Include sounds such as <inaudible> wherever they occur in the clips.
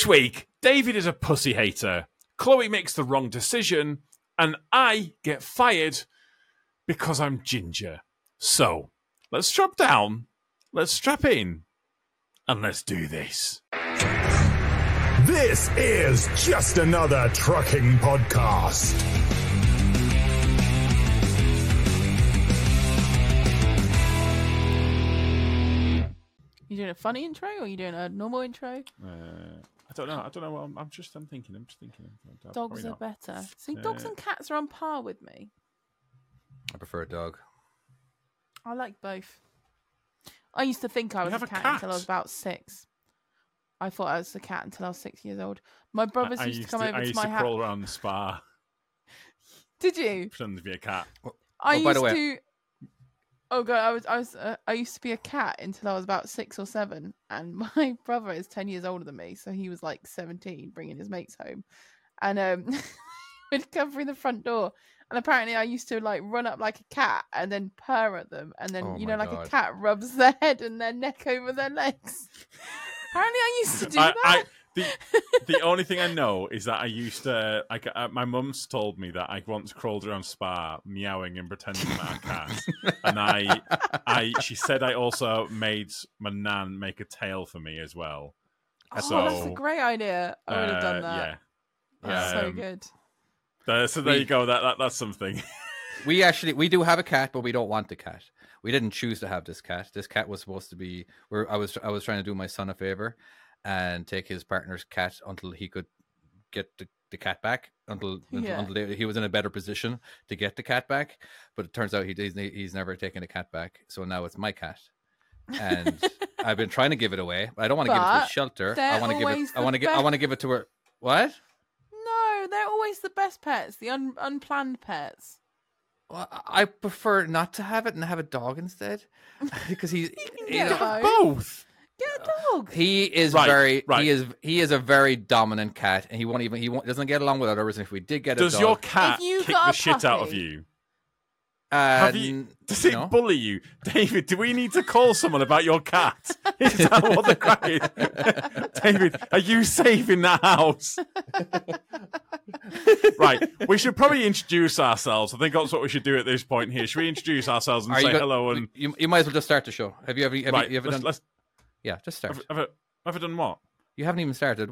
This week, David is a pussy hater. Chloe makes the wrong decision, and I get fired because I'm ginger. So, let's strap down, let's strap in, and let's do this. This is just another trucking podcast. You doing a funny intro or you doing a normal intro? Uh, I don't know. I don't know. I'm, I'm just. I'm thinking. I'm just thinking. Dogs are not. better. See, dogs Uh, and cats are on par with me. I prefer a dog. I like both. I used to think I was a have a cat, until I was about six. I thought I was a cat until I was six years old. My brothers I, I used, to come over I to used my to house. crawl around the Spar, <laughs> Did you? pretend to be a cat. I Oh, used by the way- to. Oh god, I was I was uh, I used to be a cat until I was about six or seven, and <laughs> my brother is ten years older than me, so he was like seventeen, bringing his mates home, and um, <laughs> we'd come through the front door, and apparently I used to like run up like a cat and then purr at them, and then Oh you know like God. a cat rubs their <laughs> head and their neck over their legs. apparently, I used to do I, that. I, the the only thing I know is that I used to. Like, uh, my mum's told me that I once crawled around Spar meowing and pretending that I'm a cat, and I, I, she said I also made my nan make a tail for me as well. oh, that's a great idea. I would have Uh, done that. Yeah. That's so Um, good. Uh, so there We- you go. That, that that's something. <laughs> We actually we do have a cat, but we don't want the cat. We didn't choose to have this cat. This cat was supposed to be where I was I was trying to do my son a favor and take his partner's cat until he could get the, the cat back until <laughs> until, Yeah. until he was in a better position to get the cat back. But it turns out he he's, he's never taken the cat back. So now it's my cat. And <laughs> I've been trying to give it away. But I don't want to give it to a shelter. I want to give it I want to give I want to give it to her. What? No, they're always the best pets, the un- unplanned pets. Well, I prefer not to have it and have a dog instead <laughs> because he's get know, Both. Get a dog. he is Right, very right. he is he is a very dominant cat and he won't even he won't, doesn't get along with others. And if we did get a Does dog, your cat If you kick the a shit out of you? uh, Have you? Does it no. bully you, David? Do we need to call someone about your cat? <laughs> Is that what the crack is? <laughs> David, are you safe in that house? <laughs> right. We should probably introduce ourselves. I think that's what we should do at this point here. Should we introduce ourselves and Are say you go- hello and you, you might as well just start the show. Have you ever have, right? you, you ever let's, done? let's, yeah, just start. have, have, I- have I done what? You haven't even started.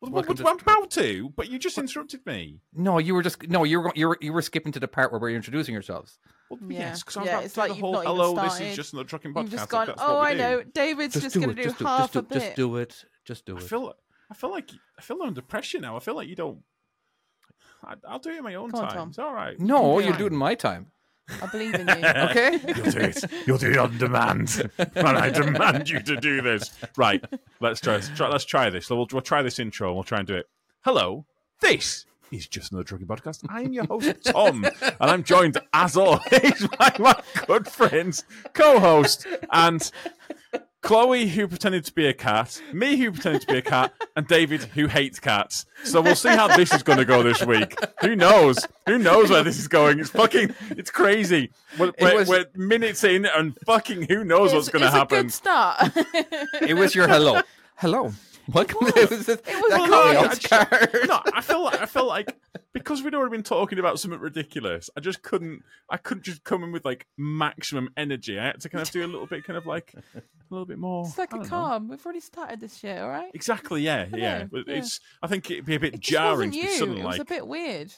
Well, Welcome what- to- I'm about to, but you just interrupted me. No, you were just no. You were you were you were skipping to the part where we're introducing yourselves. Well, Yeah. yes, because I'm Yeah, about it's to like the whole not even hello. This is just another trucking podcast. You've just like, gone. that's Oh, I do." know. David's just, do going to do do, half just a bit. Just do it. Just do I it. feel I feel like I feel under pressure now. I feel like you don't. I, I'll do it in my own Come on, time. Tom. It's all right. no, you it. do it in my time. I believe in you. Okay. <laughs> You'll do it. You'll do it on demand, and I demand you to do this. Right. Let's try. Let's try, let's try this. We'll, we'll try this intro. and We'll try and do it. Hello. This is just another trucking podcast. I'm your host Tom, and I'm joined as always <laughs> by my good friends, co-host, and Chloe, who pretended to be a cat, me, who pretended to be a cat, and David, who hates cats. So we'll see how this is going to go this week. Who knows? Who knows where this is going? It's fucking, it's crazy. We're, we're, was- we're minutes in, and fucking who knows what's going to it's a happen. good start. It was your hello. <laughs> Hello. Welcome. <laughs> It was, it was that good. caught me I off just- guard. no, I feel like I feel like <laughs> because we'd already been talking about something ridiculous, I just couldn't. I couldn't just come in with like maximum energy. I had to kind of do a little bit, kind of like a little bit more. it's like a don't know. calm. We've already started this shit, all right? Exactly. Yeah. I Yeah. yeah. it's. I think it'd be a bit It jarring wasn't to you. be suddenly it was like. a bit weird.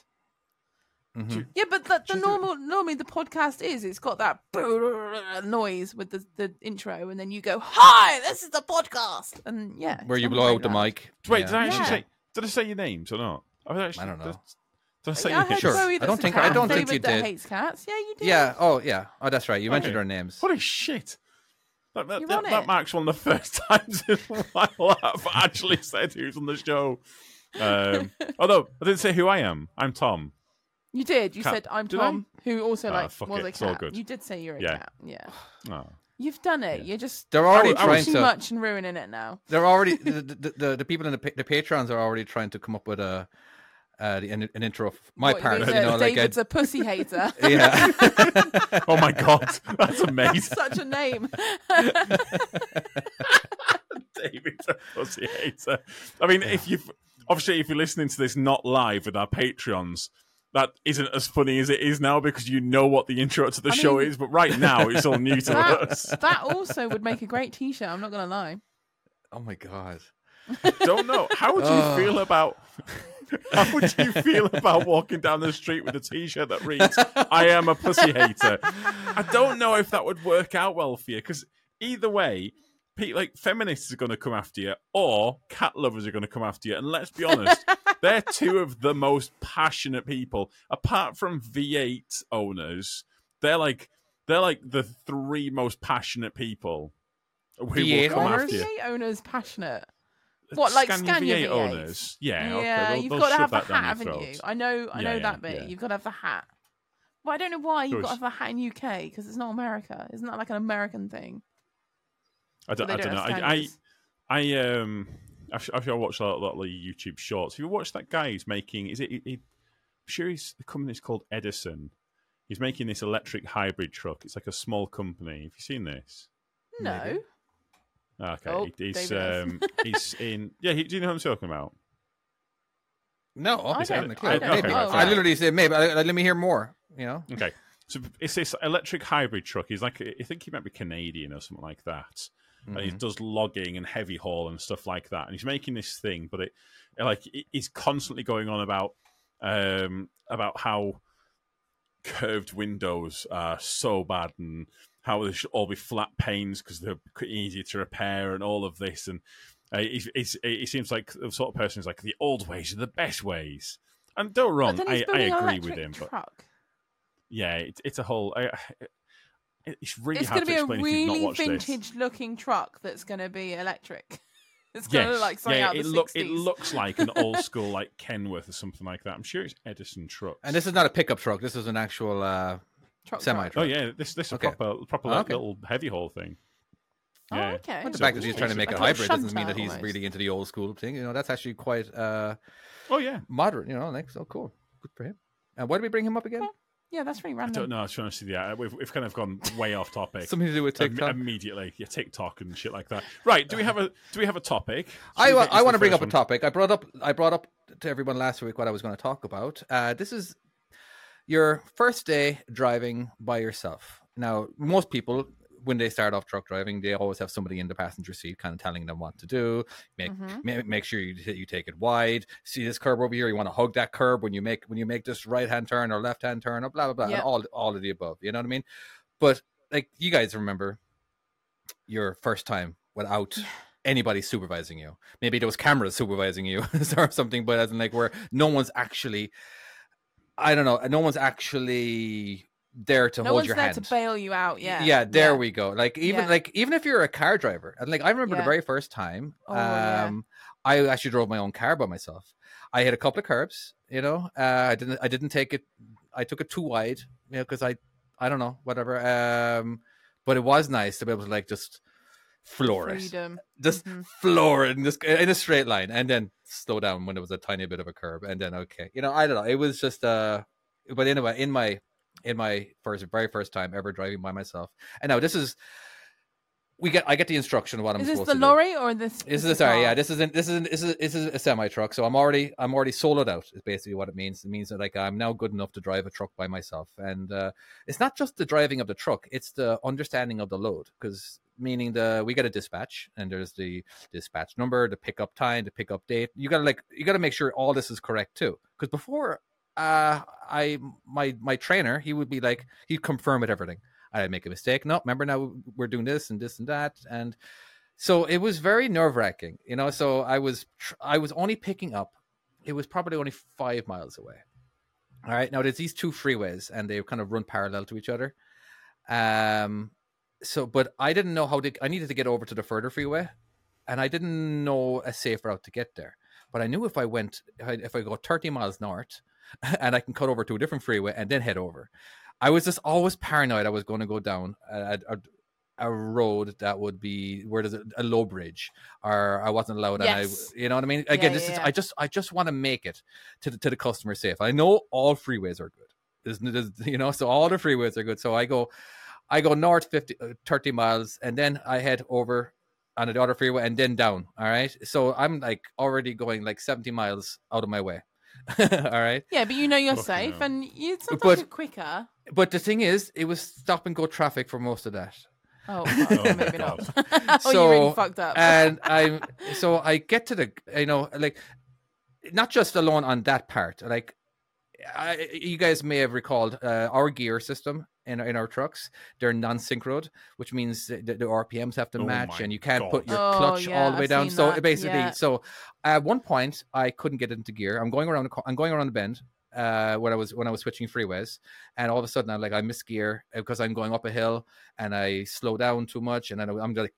Mhm. Yeah, but the, the Just do it. normal normally the podcast is it's got that <laughs> noise with the, the intro, and then you go, "Hi, this is the podcast," and yeah, Where you not blow very out the mic. Wait, Yeah. did I actually Yeah. say? Did I say your names or not? I, actually, I don't know. Did, did I say Yeah, I your heard names? Sure. I don't a think- I don't think you that did. hates cats. Yeah, you did. Yeah. Oh, yeah. Oh, that's right. You mentioned our names. Holy shit! That, that, You're that, that marks one of the <laughs> first times in a while I've actually said who's on the show. Um, <laughs> although I didn't say who I am. I'm Tom. You did. You Cat. said I'm Did Tom, who also Ah, like fuck was it, a it's all cat. good. You did say you're a Yeah. cat. Yeah, Oh. you've done it. You're just They're already I trying too to. much and ruining it now. They're already <laughs> the, the, the, the people in the the patrons are already trying to come up with a uh, the, an, an intro of my What, part. mean You that know, like a, David's a pussy hater. <laughs> yeah. <laughs> oh my god, that's amazing. Such a name. David's a pussy hater. I mean, if you've obviously if you're listening to this not live with our Patreons, that isn't as funny as it is now because you know what the intro to the I show mean- is. But right now, it's all new to us. That, <laughs> that also would make a great T-shirt. I'm not gonna lie. Oh my god. Don't know. How would you feel about? How would you <laughs> feel about walking down the street with a T-shirt that reads "I am a pussy hater"? I don't know if that would work out well for you because either way, pe- like feminists are going to come after you, or cat lovers are going to come after you. And let's be honest, <laughs> they're two of the most passionate people. Apart from V8 owners, they're like they're like the three most passionate people who will V8 come owners? after you. V8 owners passionate. What, like Scania V8 V8s? owners? Yeah, okay, yeah, they'll- you've they'll got to have the that hat, haven't you? I know, I Yeah, know yeah, that bit. yeah. You've got to have the hat. Well, I don't know why you've got to have a hat in UK because it's not America. Isn't that like an American thing? I don't, I don't don't know. I, I, I, um, I've, I've watched a lot, a lot of YouTube shorts. Have you watched that guy who's making? Is it? He, he- I'm sure he's the company's called Edison. He's making this electric hybrid truck. It's like a small company. Have you seen this? No. Maybe. Okay, Oh, he- he's um, he's in. Yeah, he, do you know what I'm talking about? No, I Is don't- that- I don't maybe. know. I literally said maybe. I, I- let me hear more. You know. Okay. So it's this electric hybrid truck. He's like, I think he might be Canadian or something like that. And he Mhm. does logging and heavy haul and stuff like that. And he's making this thing, but it, it, like, it- he's constantly going on about, um, about how curved windows are so bad and how they should all be flat panes because they're easier to repair and all of this. And uh, he's, he's, he seems like the sort of person who's like the old ways are the best ways. And don't wrong, I, I agree with electric him, but yeah, it's it's a whole. I, I- it's really It's going to to be a explain if you've not really watched this. vintage-looking truck that's going to be electric. <laughs> It's going to Yes, look like something yeah, out it of the look 60s. it looks like an old <laughs> school like Kenworth or something like that. I'm sure it's Edison truck. And this is not a pickup truck. This is an actual uh, truck semi truck. oh yeah, this this is a proper proper Oh, like, okay. little heavy haul thing. Oh, Yeah. okay. But the So fact that he's trying to make a a hybrid doesn't mean that he's almost. really into the old school thing. You know, that's actually quite uh, Oh yeah, modern. You know, like so cool. Good for him. And why did we bring him up again? Yeah, that's pretty random. I don't know. To be honest with you, yeah, we've we've kind of gone way off topic. <laughs> Something to do with Im- TikTok. immediately, yeah, TikTok and shit like that. Right? Do we have a do we have a topic? Should I, wa- I want to bring first up a topic. I brought up I brought up to everyone last week what I was going to talk about. Uh, this is your first day driving by yourself. Now, most people when they start off truck driving, they always have somebody in the passenger seat, kind of telling them what to do. Make Mhm. ma- make sure you you take it wide. See this curb over here. You want to hug that curb when you make when you make this right hand turn or left hand turn or blah blah blah. Yeah. And all all of the above. You know what I mean? But like you guys remember your first time without anybody supervising you. Maybe there was cameras supervising you <laughs> or something, but as in like where no one's actually I don't know, no one's actually there to no hold one's your there hand. to bail you out. Yeah. Yeah, there we go. Like even Yeah. like even if you're a car driver, and like I remember the very first time, Oh, yeah. um, I actually drove my own car by myself. I hit a couple of curbs, you know. Uh, I didn't. I didn't take it. I took it too wide, you know, because I, I don't know, whatever. Um, but it was nice to be able to like just floor it, Freedom. just Mhm. floor it in this in a straight line, and then slow down when there was a tiny bit of a curb, and then okay, you know, I don't know. It was just uh, but anyway, in my in my first very first time ever driving by myself, and now this is we get I get the instruction of what I'm Is this supposed the to do. lorry or this? This is sorry, car? yeah. This isn't. This isn't. This is. This is a semi truck. So I'm already. I'm already soloed out. Is basically what it means. It means that like I'm now good enough to drive a truck by myself. And uh, it's not just the driving of the truck. It's the understanding of the load. Because meaning the we get a dispatch and there's the dispatch number, the pickup time, the pickup date. You gotta like. You gotta make sure all this is correct too. Because before, uh, I my my trainer he would be like he'd confirm with everything. I make a mistake. No, remember now we're doing this and this and that and so it was very nerve wracking, you know. So I was I was only picking up. It was probably only five miles away. All right, now there's these two freeways, and they kind of run parallel to each other. Um, so but I didn't know how to. I needed to get over to the further freeway, and I didn't know a safe route to get there. But I knew if I went, if I- if I go 30 miles north, <laughs> and I can cut over to a different freeway and then head over. I was just always paranoid I was going to go down a, a, a road that would be where there's a, a low bridge or I wasn't allowed Yes. and I you know what I mean again Yeah, this yeah, is yeah. I just I just want to make it to the, to the customer safe I know all freeways are good there's, there's you know so all the freeways are good so I go I go north 50 uh, 30 miles and then I head over on the other freeway and then down. All right. So I'm like already going like 70 miles out of my way. <laughs> all right. Yeah, but you know you're Fucking safe, hell. and you sometimes But- you're quicker. But the thing is, it was stop and go traffic for most of that. Oh, <laughs> fuck, Oh, maybe God. not. <laughs> oh, you really So, fucked up. and I'm so I get to the you know like not just alone on that part like I, you guys may have recalled uh, our gear system in, in our trucks they're non-synchroed which means the, the RPMs have to Oh match and you can't God. put your Oh, clutch yeah, all the way I've down. So that, basically yeah. so at one point I couldn't get into gear. I'm going around I'm going around the bend uh, when I was when I was switching freeways, and all of a sudden I'm like I miss gear because I'm going up a hill and I slow down too much, and then I'm like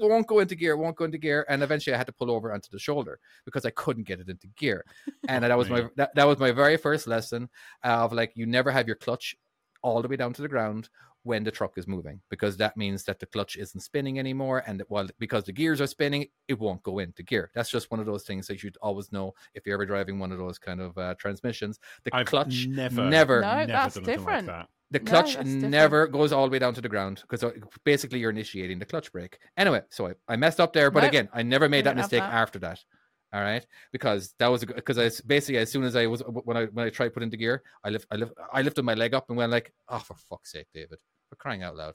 won't go into gear, won't go into gear, and eventually I had to pull over onto the shoulder because I couldn't get it into gear, <laughs> and that was my that, that was my very first lesson of like you never have your clutch all the way down to the ground when the truck is moving because that means that the clutch isn't spinning anymore and that, well because the gears are spinning it won't go into gear that's just one of those things that you'd always know if you're ever driving one of those kind of uh, transmissions the I've clutch never, never No, never that's done different. Like that. the clutch that's different. never goes all the way down to the ground because basically you're initiating the clutch brake. Anyway, so I, I messed up there, but Nope. again, I never made that mistake that. after that. All right, because that was because I basically as soon as I was when I when I tried put into gear, I lift I lift I lifted my leg up and went like, oh for fuck's sake, David, for crying out loud.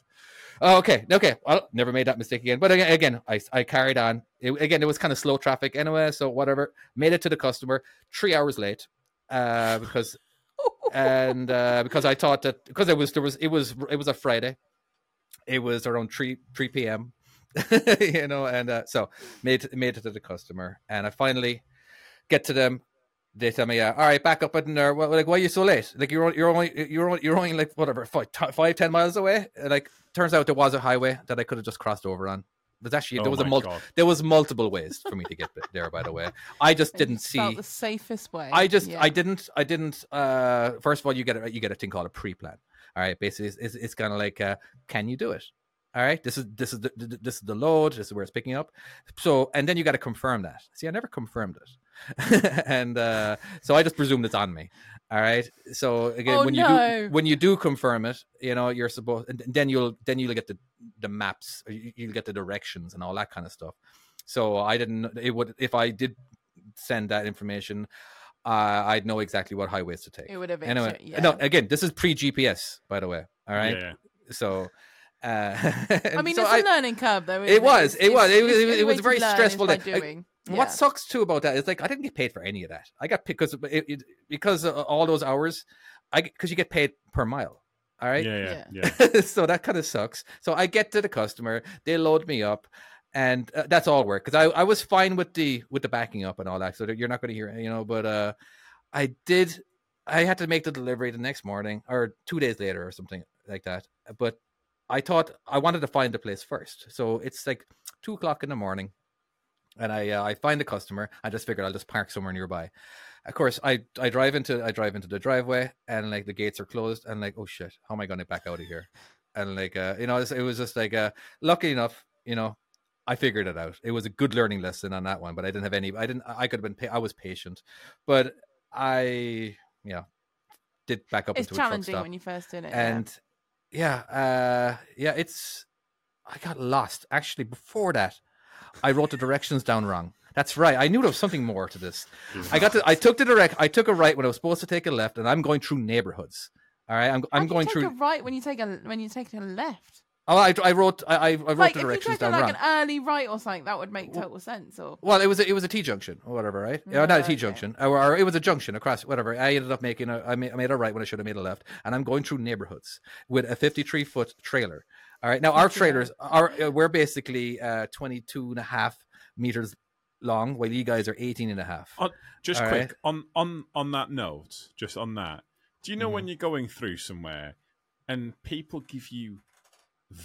Oh, okay, okay, well, never made that mistake again. But again, again I I carried on. It, again, it was kind of slow traffic anyway, so whatever. Made it to the customer three hours late, uh, because <laughs> and uh, because I thought that because it was there was it was it was a Friday, it was around three three p.m. <laughs> you know, and uh, so made made it to the customer, and I finally get to them. They tell me, uh, "All right, back up in there." Well, like, why are you so late? Like, you're only, you're only you're only, you're only like whatever five, t- five ten miles away. And like, turns out there was a highway that I could have just crossed over on. There's actually Oh there was a my multi- God. there was multiple ways for me to get there. By the way, I just didn't see. the safest way. I just Yeah. I didn't I didn't uh first of all you get a you get a thing called a pre-plan. All right, basically it's, it's, it's kind of like uh can you do it? All right, this is this is the, the- this is the load, this is where it's picking up. So and then you got to confirm that. See, I never confirmed it. <laughs> and uh so I just presumed it's on me. All right. So again Oh, when you do when you do confirm it, you know, you're supposed and then you'll then you'll get the the maps, you- you'll get the directions and all that kind of stuff. So I didn't it would if I did send that information uh, I'd know exactly what highways to take. It would have been. Anyway, yeah. no, again, this is pre GPS, by the way. All right, Yeah. so. Uh, <laughs> I mean, so it's I- a learning curve, though. it isn't was, It's- it was, it was, it was, it was a very to learn is stressful day. Like, doing. What sucks too about that is like I didn't get paid for any of that. I got paid because it, it, because of all those hours, I because you get paid per mile. All right, Yeah, yeah, yeah. <laughs> so that kind of sucks. So I get to the customer, they load me up, and uh, that's all work because I, I was fine with the with the backing up and all that. So you're not going to hear, you know. But uh, I did, I had to make the delivery the next morning or two days later or something like that. But I thought I wanted to find the place first. So it's like two o'clock in the morning, and I uh, I find a customer. I just figured I'll just park somewhere nearby. Of course, I I drive into I drive into the driveway, and like the gates are closed, and like oh shit, how am I going to back out of here? And like uh, you know, it was just like uh, lucky enough, you know, I figured it out. It was a good learning lesson on that one, but I didn't have any. I didn't. I could have been. I was patient, but I yeah did back up It's into a truck challenging stop when you first did it. and yeah uh yeah it's i got lost. Actually before that i wrote the directions down wrong. That's right i knew there was something more to this. I got to i took the direct i took a right when i was supposed to take a left and i'm going through neighborhoods. All right i'm, I'm going take through right when you take a when you take a left. Oh I, I wrote i i I wrote Like the if you directions took down like wrong an early right or something, that would make total sense. Or well, it was a, it was a T junction or whatever, right? Yeah, Yeah, not a T okay. junction, or, or it was a junction across whatever. I ended up making a I made, I made a right when I should have made a left, and I'm going through neighborhoods with a 53 foot trailer. All right, now our trailers are uh, we're basically uh, 22 and a half meters long, while you guys are 18 and a half. On, just All quick right. on on on that note, just on that. Do you know Mm-hmm. when you're going through somewhere and people give you that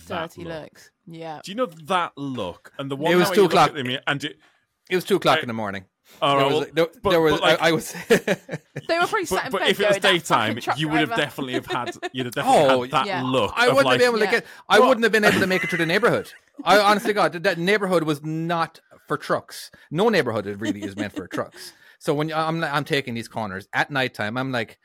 dirty look? looks. Yeah. Do you know that look and the one It was two you look at o'clock. them and it, It was two o'clock I- in the morning. oh, there well, was, there, but- there was but like- I, I was. <laughs> They were probably sat but, but if it was daytime, you would have driver." definitely have had you'd have definitely Oh, had that yeah. look. I wouldn't like, have been able to get. I Well- wouldn't have been able to make it through the neighborhood. I <laughs> honestly, God, that, that neighborhood was not for trucks. No neighborhood really is meant for trucks. So when I'm I'm taking these corners at nighttime, I'm like,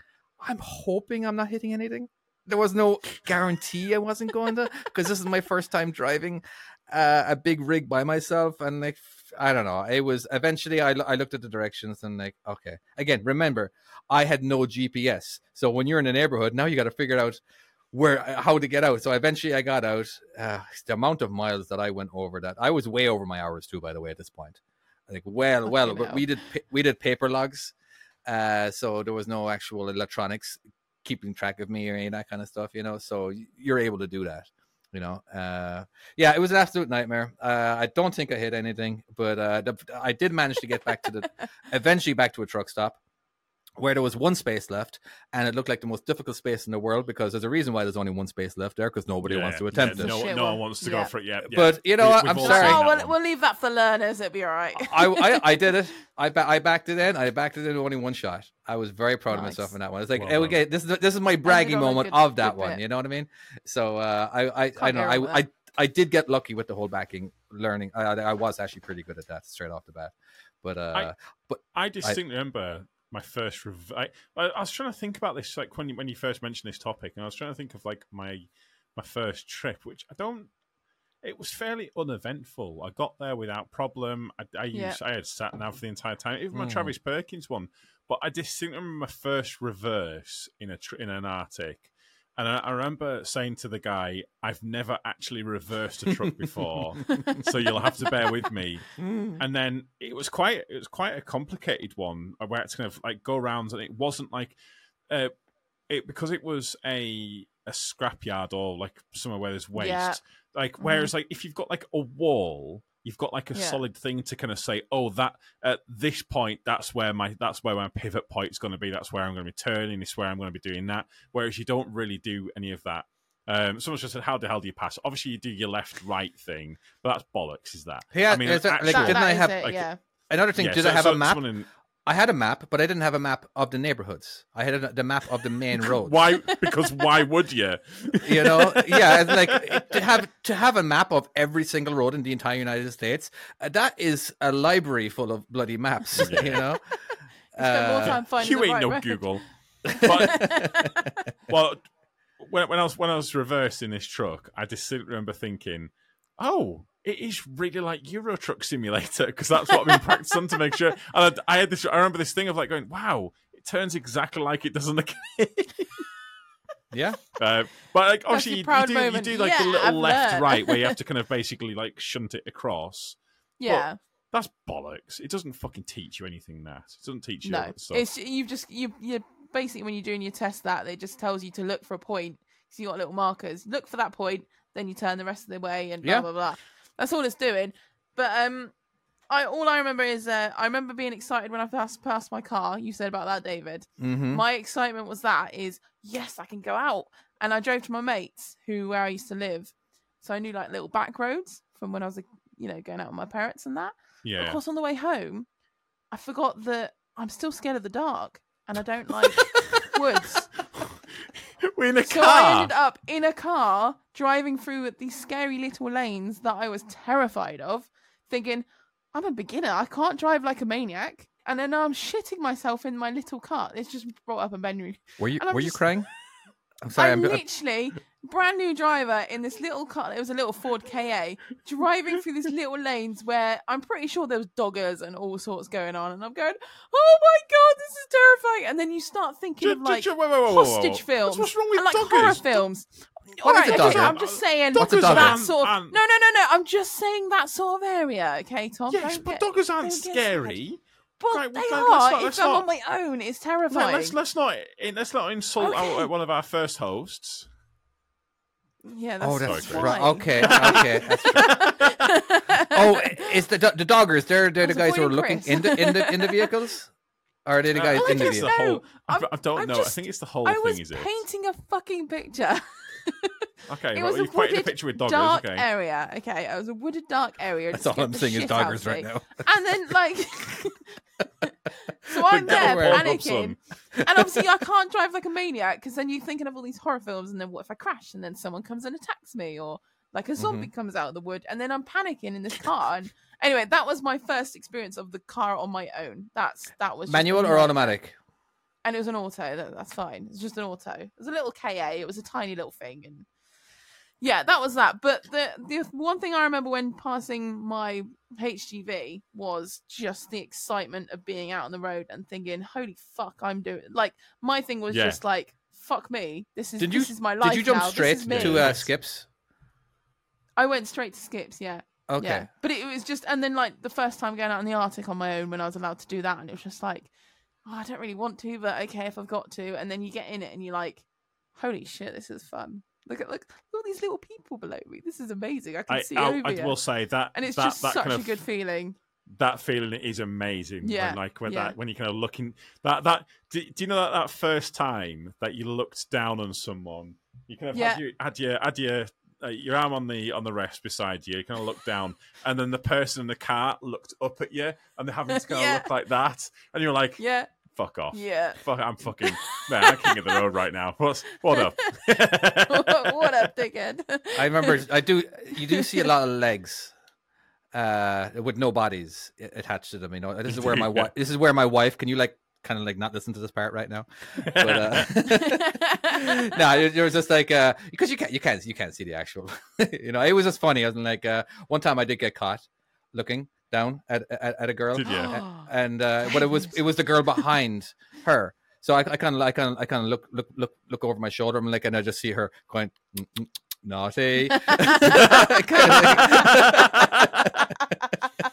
I'm hoping I'm not hitting anything. There was no guarantee I wasn't going to because this is my first time driving uh, a big rig by myself, and like I don't know, it was eventually I I looked at the directions and like okay, again remember I had no GPS, so when you're in a neighborhood now you got to figure out where uh, how to get out. So eventually I got out. Uh, the amount of miles that I went over that I was way over my hours too. By the way, at this point, like well, well, we did we did paper logs, uh, so there was no actual electronics keeping track of me or any of that kind of stuff, you know. So you're able to do that, you know. Uh, yeah, it was an absolute nightmare. Uh, I don't think I hit anything, but uh, the, I did manage to get back to the <laughs> eventually back to a truck stop where there was one space left, and it looked like the most difficult space in the world because there's a reason why there's only one space left there because nobody Yeah, wants to yeah, attempt no, it. Shit no one. one wants to Yeah. go for it yet. But, you know what? I'm sorry. Oh, we'll, we'll leave that for learners. It'll be all right. I, I I did it. <laughs> I ba- I backed it in. I backed it in only one shot. I was very proud of myself Nice. in that one. It's like Well hey, okay, this is this is my bragging moment good- of that one. bit. You know what I mean? So uh, I I I Can't know go I I. I did get lucky with the whole backing learning. I I I was actually pretty good at that straight off the bat. But uh, I distinctly remember my first. Rev- I, I I was trying to think about this, like when you, when you first mentioned this topic, and I was trying to think of like my my first trip, which I don't. It was fairly uneventful. I got there without problem. I, I Yeah. used I had sat nav for the entire time, even my Hmm. Travis Perkins one. But I distinctly remember my first reverse in a tr- in an Arctic. And I, I remember saying to the guy, "I've never actually reversed a truck before, <laughs> so you'll have to bear with me." and then it was quite it was quite a complicated one where it's kind of like go around and it wasn't like uh it because it was a a scrapyard or like somewhere where there's waste Yeah. like whereas like if you've got like a wall you've got like a Yeah. solid thing to kind of say oh that at this point that's where my that's where my pivot point is going to be that's where i'm going to be turning this is where i'm going to be doing that whereas you don't really do any of that um, someone just said, "How the hell do you pass?" Obviously, you do your left-right thing, but that's bollocks. Is that? Yeah, I mean, is that- like, actual- That- didn't that I is have, it, like, yeah. another thing, yeah, did so- I have so a map? in- I had a map, but I didn't have a map of the neighborhoods. I had a, the map of the main <laughs> roads. Why? Because why would you? you know <laughs> yeah it's like to have to have a map of every single road in the entire united states uh, that is a library full of bloody maps <laughs> you know Spend more Uh, time you ain't right no road. Google. But well, when, when I was when I was reversing this truck, I distinctly remember thinking, "Oh, it is really like Euro Truck Simulator," because that's what I've been practicing to make sure. And I, I had this. I remember this thing of like going, "Wow." It turns exactly like it does on the game. <laughs> yeah Uh, but like your obviously you, you proud do you do like Yeah, the little I've left learned. right where you have to <laughs> kind of basically like shunt it across. Yeah. That's bollocks. It doesn't fucking teach you anything. That it doesn't teach you all no, that stuff. it's you've just you you basically when you're doing your test that it just tells you to look for a point. So you got little markers. Look for that point, then you turn the rest of the way and blah Yeah. blah blah. That's all it's doing. But um, I all I remember is uh, I remember being excited when I passed past my car. You said about that, David. mm-hmm. My excitement was that is yes, I can go out, and I drove to my mates who where I used to live, so I knew like little back roads from when I was you know going out with my parents and that. Yeah. Of course, on the way home, I forgot that I'm still scared of the dark and I don't like <laughs> woods. <laughs> We're in a So car. I ended up in a car driving through these scary little lanes that I was terrified of, thinking, I'm a beginner. I can't drive like a maniac. And then I'm shitting myself in my little car. It's just brought up a memory. were you were you crying i'm sorry I'm i'm literally brand new driver in this little car. It was a little Ford KA driving through these little lanes where I'm pretty sure there was doggers and all sorts going on, and I'm going, "Oh my god, this is terrifying!" And then you start thinking Ju- of like hostage films What's wrong with and like doggers? horror films. What All is right, a okay. I'm just saying a Doggers dogger? that sort of. aren't- No, no, no, no. I'm just saying that sort of area. Okay, Tom. Yes, don't but get- doggers aren't don't get scary. But Right, they well, are. let's not- if let's I'm not- on my own, it's No, terrifying. let's let's not let's not insult Okay. our, one of our first hosts. Yeah, that's oh that's Sorry, right okay okay that's true. <laughs> oh it's the the doggers they're they're the guys who are looking Chris. in the in the in the vehicles or are they the Uh, guys I in the it's the whole. I, I'm- don't I'm know. I think it's the whole I thing. was Is it? painting a fucking picture. <laughs> Okay, it well, was a you've painted a wooded, picture with doggers. dark Okay. area. Okay, it was a wooded, dark area. that's all i'm seeing is shit doggers right now And then, like, <laughs> so I'm Get there panicking, and obviously I can't drive like a maniac because then you're thinking of all these horror films, and then what if I crash and then someone comes and attacks me, or like a zombie Mm-hmm. comes out of the wood, and then I'm panicking in this car. And anyway, that was my first experience of the car on my own. That's that was manual or automatic and it was an auto. That, that's fine. It's just an auto. It was a little KA. It was a tiny little thing, and yeah, that was that. But the the one thing I remember when passing my HGV was just the excitement of being out on the road and thinking, "Holy fuck, I'm doing!" Like my thing was Yeah. just like, "Fuck me, this is Did you this is my life." did you jump now. Straight to uh, skips? I went straight to skips. Yeah. Okay. Yeah. But it was just, and then like the first time going out in the Arctic on my own when I was allowed to do that, and it was just like, oh, I don't really want to, but okay, if I've got to. And then you get in it and you're like, holy shit, this is fun. Look at look, look at these little people below me. This is amazing. I can I, see I, over I you. will say that and it's that, just that such kind a of, good feeling. that feeling is amazing. Yeah, when, like when yeah. that when you kind of looking that that do, do you know that that first time that you looked down on someone, you kind of Yeah. had your had your had your uh, your arm on the on the rest beside you. You kind of looked down, <laughs> and then the person in the car looked up at you, and they're having to <laughs> kind of Yeah. look like that, and you're like, Yeah. "Fuck off." Yeah. Fuck, I'm fucking man. I'm king of the road right now. <laughs> What's what up? <laughs> what up, dickhead? <laughs> I remember I do you do see a lot of legs uh with no bodies attached to them you know this is where my wife this is where my wife can you like kind of like not listen to this part right now but uh no it, it was just like uh because you can't you can't you can't see the actual you know it was just funny i was like uh one time i did get caught looking down at at, at a girl Did ya? Oh, <gasps> and uh, but it was it was the girl behind her. So I, I kind of I kind of I kind of look look look look over my shoulder. I'm like, and I just see her going "Mm, mm, naughty. <laughs>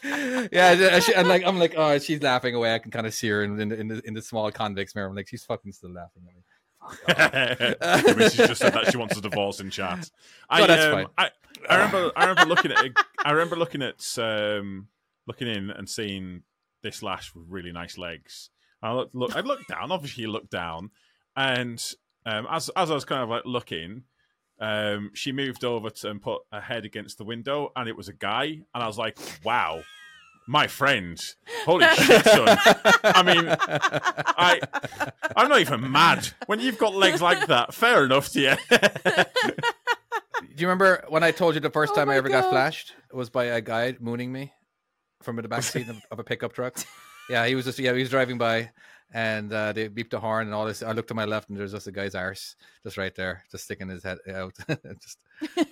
<laughs> yeah, and she- and like I'm like, oh, she's laughing away. I can kind of see her in in, in, the, in the small convex mirror. I'm like, she's fucking still laughing at me. I mean, she's just said that she wants a divorce in chat. I, No, that's um, fine. I, I remember, I remember looking at, I remember looking at, um, looking in and seeing this lash with really nice legs. I look, look, I looked down. Obviously, you look down, and um, as as I was kind of like looking, um, she moved over to, and put her head against the window, and it was a guy, and I was like, wow. My friend, holy <laughs> shit, son! I mean, I, I'm not even mad. When you've got legs like that, fair enough to you. <laughs> Do you remember when I told you the first Oh time I my ever got flashed? It was by a guy mooning me from the back seat of, of a pickup truck. <laughs> Yeah, he was just yeah, he was driving by and uh, they beeped the horn and all this. I looked to my left and there's just a guy's arse just right there, just sticking his head out. <laughs> just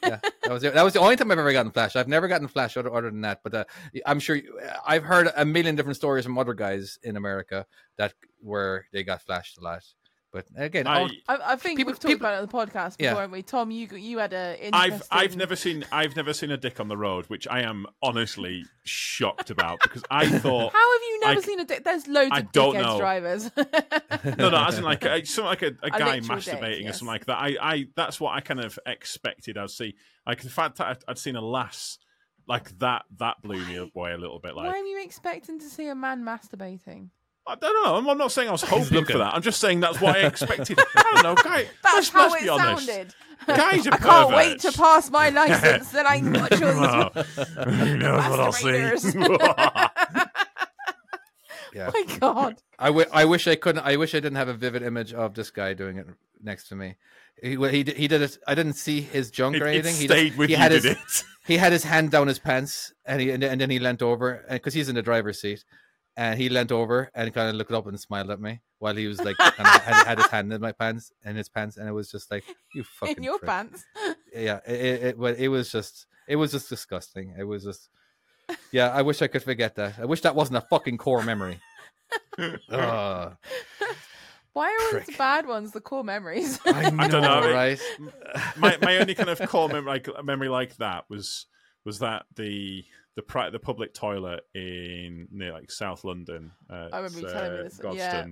yeah, that was. That was the only time I've ever gotten flashed. I've never gotten flashed other, other than that. But uh, I'm sure you- I've heard a million different stories from other guys in America that where they got flashed a lot. But again, all- I, I, I think People- we've talked people- about it on the podcast before, Yeah. haven't we? Tom, you you had a I've interesting... I've never seen I've never seen a dick on the road, which I am honestly shocked about because I <laughs> thought How have you never I- seen a dick? There's loads I of don't know. drivers. <laughs> <laughs> no, no, as in like a, something like a, a A guy masturbating dick, or something like that. I, I that's what I kind of expected. I'd see like the fact that I'd, I'd seen a lass like that that blew me away a little bit. Like Why are you expecting to see a man masturbating? I don't know. I'm, I'm not saying I was <laughs> hoping for that. I'm just saying that's what I expected. <laughs> I don't know, guy. That's let's, how let's it be honest. sounded. Guys are <laughs> I can't wait to pass my license. then I watch all these Oh, who knows what I'll see? yeah. my God. I, w- I wish I couldn't. I wish I didn't have a vivid image of this guy doing it next to me. He he did, he did it. I didn't see his junk it, or it anything. he stayed just, with he you, had did his it? he had his hand down his pants, and he and, then- and then he leant over, because he's in the driver's seat, and he leant over and kind of looked up and smiled at me while he was like kind of had, had his hand in my pants in his pants, and it was just like you <laughs> fucking In your prick." pants. <laughs> Yeah, it, it, it, it was just it was just disgusting. It was just yeah. I wish I could forget that. I wish that wasn't a fucking core memory. <laughs> Ugh. Why are all Prick. the bad ones the core memories? I, know, don't know, right? my my only kind of core memory like memory like that was was that the the pri- the public toilet in near like South London. Uh, I remember you telling me this, yeah.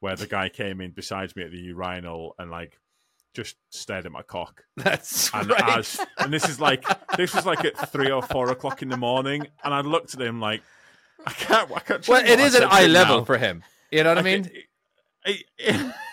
where the guy came in beside me at the urinal and like just stared at my cock. <laughs> That's And right. as and this is like this was like at three or four o'clock in the morning, and I looked at him like I can't. I can't well, tell you it what is I at eye level now. for him. You know what I Like, mean? it- I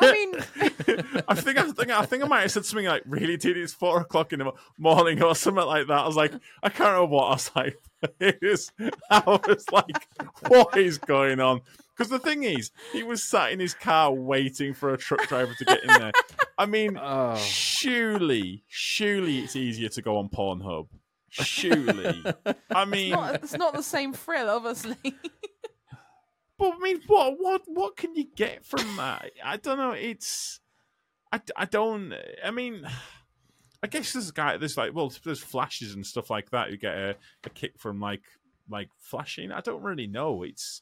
mean, <laughs> I think I think I think I might have said something like really dude it's four o'clock in the morning or something like that. I was like, I can't remember what I was like. <laughs> It is I was like, what is going on? Because the thing is, he was sat in his car waiting for a truck driver to get in there. I mean, <laughs> Oh. surely, surely it's easier to go on Pornhub. Surely. I mean, not, it's not the same thrill, obviously. But I mean, what what what can you get from that? I don't know. It's I, I don't. I mean, I guess there's a guy. There's like well, there's flashes and stuff like that. You get a, a kick from like like flashing. I don't really know. It's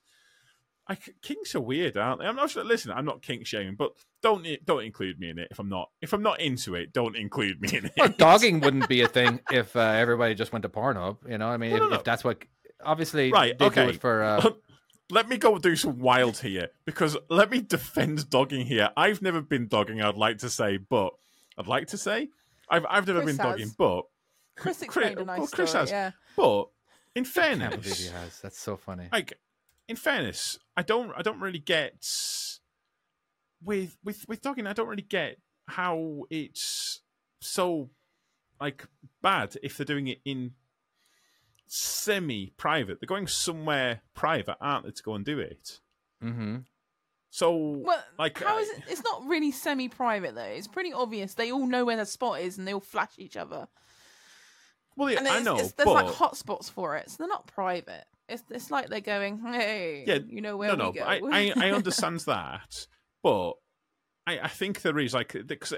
I, kinks are weird, aren't they? I'm not sure. Listen, I'm not kink shaming, but don't don't include me in it if I'm not if I'm not into it. Don't include me in it. Well, dogging wouldn't be a thing if uh, everybody just went to Pornhub. You know, I mean, No, if, no, no. if that's what obviously Right, okay. for. Uh, <laughs> let me go do some wild here because let me defend dogging here. I've never been dogging. I'd like to say, but I'd like to say I've I've never Chris been dogging, but Chris Chris- a nice well, Chris story. has. Yeah. but in can't believe he fairness, has. That's so funny. like in fairness, I don't I don't really get with with with dogging. I don't really get how it's so like bad if they're doing it in semi private. They're going somewhere private, aren't they, to go and do it? Mm-hmm. So Well, like how is it? It's not really semi-private though. It's pretty obvious. They all know where the spot is, and they all flash each other. Well, yeah, And I it's, know, it's, there's but like hotspots for it, so they're not private. It's it's like they're going, hey, Yeah, you know where no, we no, go. but I, I, I <laughs> understand that, but I, I think there is like because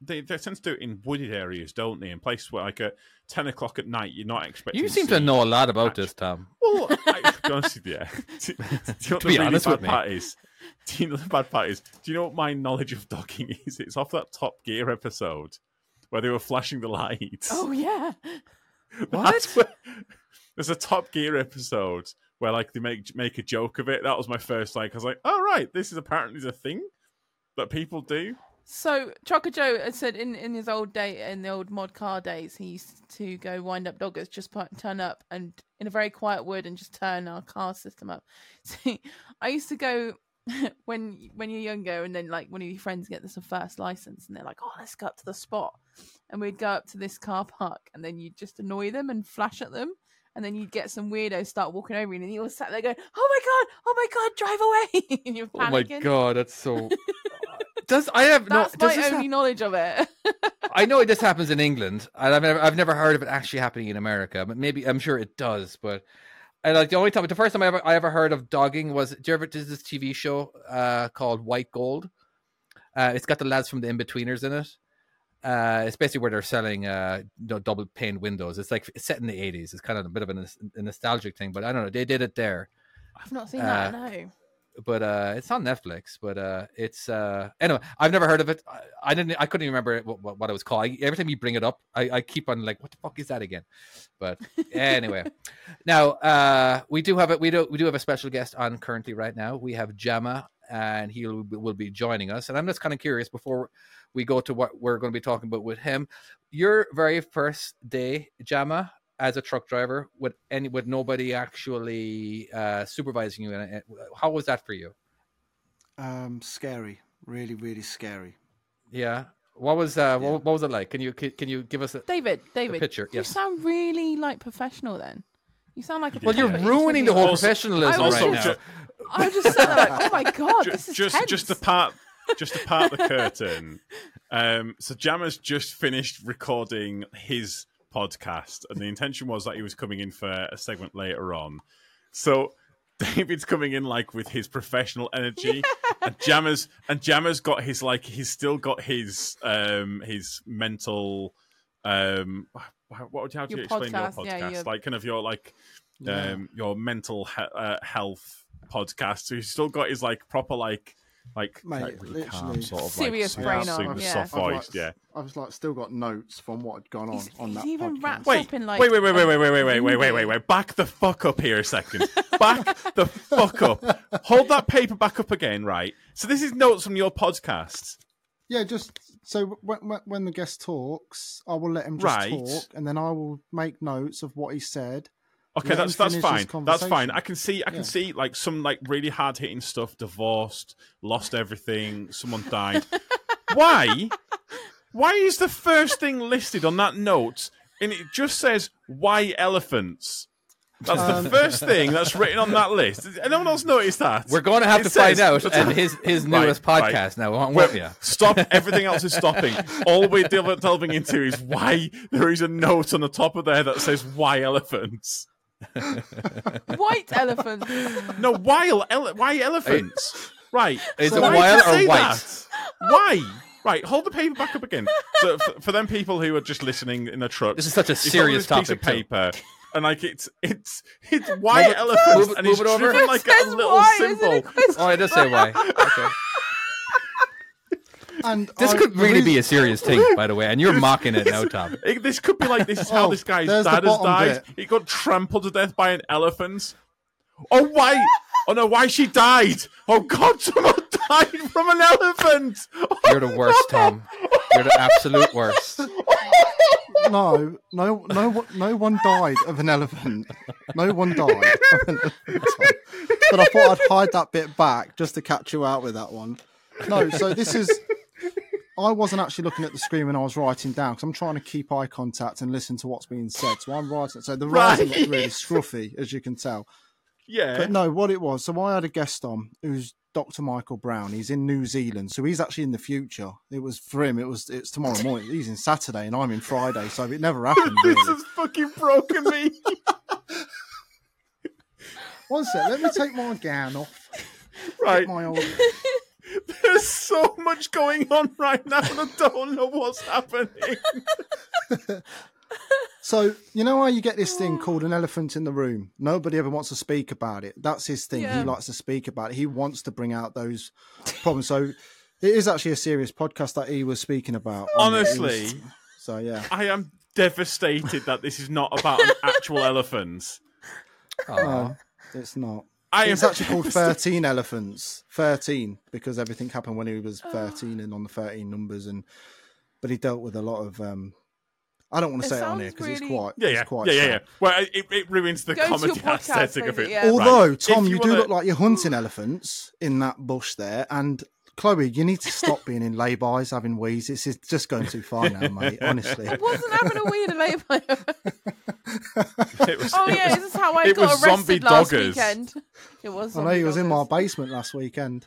they they tend to do it in wooded areas, don't they? In places where like at ten o'clock at night, you're not expecting. You seem to see- know a lot about match. this, Tom. Well, I, <laughs> to be honest with you, <laughs> do, do you know what To the be really honest bad with me. part is? Do you know the bad part is? Do you know what my knowledge of dogging <laughs> is? It's off that Top Gear episode where they were flashing the lights. oh yeah, what? where- there's a Top Gear episode where like they make make a joke of it. That was my first like. I was like, oh right, this is apparently the thing that people do. So Chocker Joe said in, in his old day in the old mod car days, he used to go wind up doggers, just put, turn up and in a very quiet wood and just turn our car system up. <laughs> See, I used to go <laughs> when when you're younger and then like one of your friends get this first license and they're like, oh, let's go up to the spot, and we'd go up to this car park and then you'd just annoy them and flash at them. And then you'd get some weirdos start walking over you, and you all sat there going, "Oh my god, oh my god, drive away!" <laughs> and you're Oh my god, that's so. Does I have no? That's Does my only hap- knowledge of it. <laughs> I know this happens in England, and I've never, I've never heard of it actually happening in America. But maybe I'm sure it does. But I like the only time, the first time I ever, I ever heard of dogging was. Do you ever? There's this TV show uh, called White Gold. Uh, it's got the lads from the Inbetweeners in it. Uh, it's basically where they're selling uh, double pane windows. It's like it's set in the 80s. It's kind of a bit of a, a nostalgic thing, but I don't know. They did it there. I've not seen Uh, that. No. But uh it's on netflix but uh it's uh anyway i've never heard of it. I, I didn't i couldn't even remember what, what, what it was called. I, every time you bring it up I, I keep on like what the fuck is that again? But anyway. <laughs> Now uh we do have it we do we do have a special guest on currently right now. We have jama and he will, will be joining us. And i'm just kind of curious before we go to what we're going to be talking about with him your very first day jama as a truck driver with any with nobody actually uh, supervising you. And how was that for you? Um, scary, really, really scary. Yeah. What was uh, Yeah. what, what was it like? Can you can, can you give us a David, David, picture? you Yes. sound really like professional. Then you sound like a. Well, you're professional ruining the whole Also- professionalism I right just- now. I just said that. Like, oh my <laughs> god, Ju- this is just tense. just to part just to part the <laughs> curtain. Um, so Jammer's just finished recording his podcast, and the intention was that he was coming in for a segment later on. So <laughs> David's coming in like with his professional energy, and <laughs> Jammer's and Jammer's got his like he's still got his um his mental um what would you how do you Your explain your podcast, podcast yeah, your- like kind of your like Yeah. um your mental he- uh, health podcast. So he's still got his like proper like like, Mate, like really calm sort of Serious like brain super, on, super yeah. soft I've, like. Yeah. I've like still got notes from what had gone on He's- on he's that even podcast. wrapped Wait, up in, like, wait, wait, wait, wait, wait, wait, wait, wait, wait, wait, wait, wait. Back the fuck up here a second. Back the fuck up. Hold that paper back up again, right? So this is notes from your podcast. Yeah, just so when, when when the guest talks, I will let him just Right. talk, and then I will make notes of what he said. Okay, Let that's that's fine. That's fine. I can see I can Yeah. see like some like really hard hitting stuff, divorced, lost everything, someone died. <laughs> Why? Why is the first thing listed on that note and it just says why elephants? That's Um, the <laughs> first thing that's written on that list. Has anyone else noticed that? We're going to have It to find out. And <laughs> his his newest right. podcast now, won't Well, you? Stop. Everything else is stopping. All we're delving into is why there is a note on the top of there that says why elephants. <laughs> White elephants. No, why, ele- why elephants? Right. Is so it why wild or white? that? Why? Right, hold the paper back up again. So for, for them people who are just listening in a truck, This is such a serious this piece of topic, too. paper, and like it's it's it's white it- elephants, move it- and he's move it over. like a It says little why, symbol. it, Oh, I just say why. Okay. And This I- could really be a serious thing, by the way, and you're <laughs> mocking it now, Tom. <laughs> It- this could be like this is how Oh, this guy's dad has died. bit. He got trampled to death by an elephant. Oh why? Oh no, why she died? Oh God, <laughs> someone died from an elephant. Oh, you're the worst, Tom. You're the absolute worst. No, no, no, one- no one died of an elephant. No one died. Of an elephant. But I thought I'd hide that bit back just to catch you out with that one. No, so this is. I wasn't actually looking at the screen when I was writing down because I'm trying to keep eye contact and listen to what's being said. So I'm writing. So the writing Right. looks really <laughs> scruffy, as you can tell. Yeah. But no, what it was. So I had a guest on who's Dr. Michael Brown. He's in New Zealand, so he's actually in the future. It was for him. It was. It's tomorrow morning. He's in Saturday, and I'm in Friday, so it never happened. <laughs> this Really. has fucking broken me. <laughs> One sec. Let me take my gown off. right. My old. There's so much going on right now, and I don't know what's happening. <laughs> So you know how you get this thing called an elephant in the room? Nobody ever wants to speak about it. That's his thing. Yeah. He likes to speak about it. He wants to bring out those problems. So it is actually a serious podcast that he was speaking about. on it. It was- Honestly, So yeah. I am devastated that this is not about an actual elephant. Aw. It's not. I It's am actually called <laughs> 13 elephants. 13 because everything happened when he was 13 and on the 13 numbers and but he dealt with a lot of um I don't want to It say it on here sounds because it's quite Yeah, it's yeah, quite yeah, yeah, yeah. Well, it, it ruins the Go comedy your aesthetic of it. yeah. Although Right. Tom, If you, you do wanna- look like you're hunting elephants in that bush there and Chloe, you need to <laughs> stop being in lay-bys, having wheeze. This is just going too far now, mate. Honestly. I <laughs> wasn't having a weed labour. <laughs> It was, Oh yeah, was- this is how I got arrested last doggers. weekend. It was. I know he was in my basement last weekend.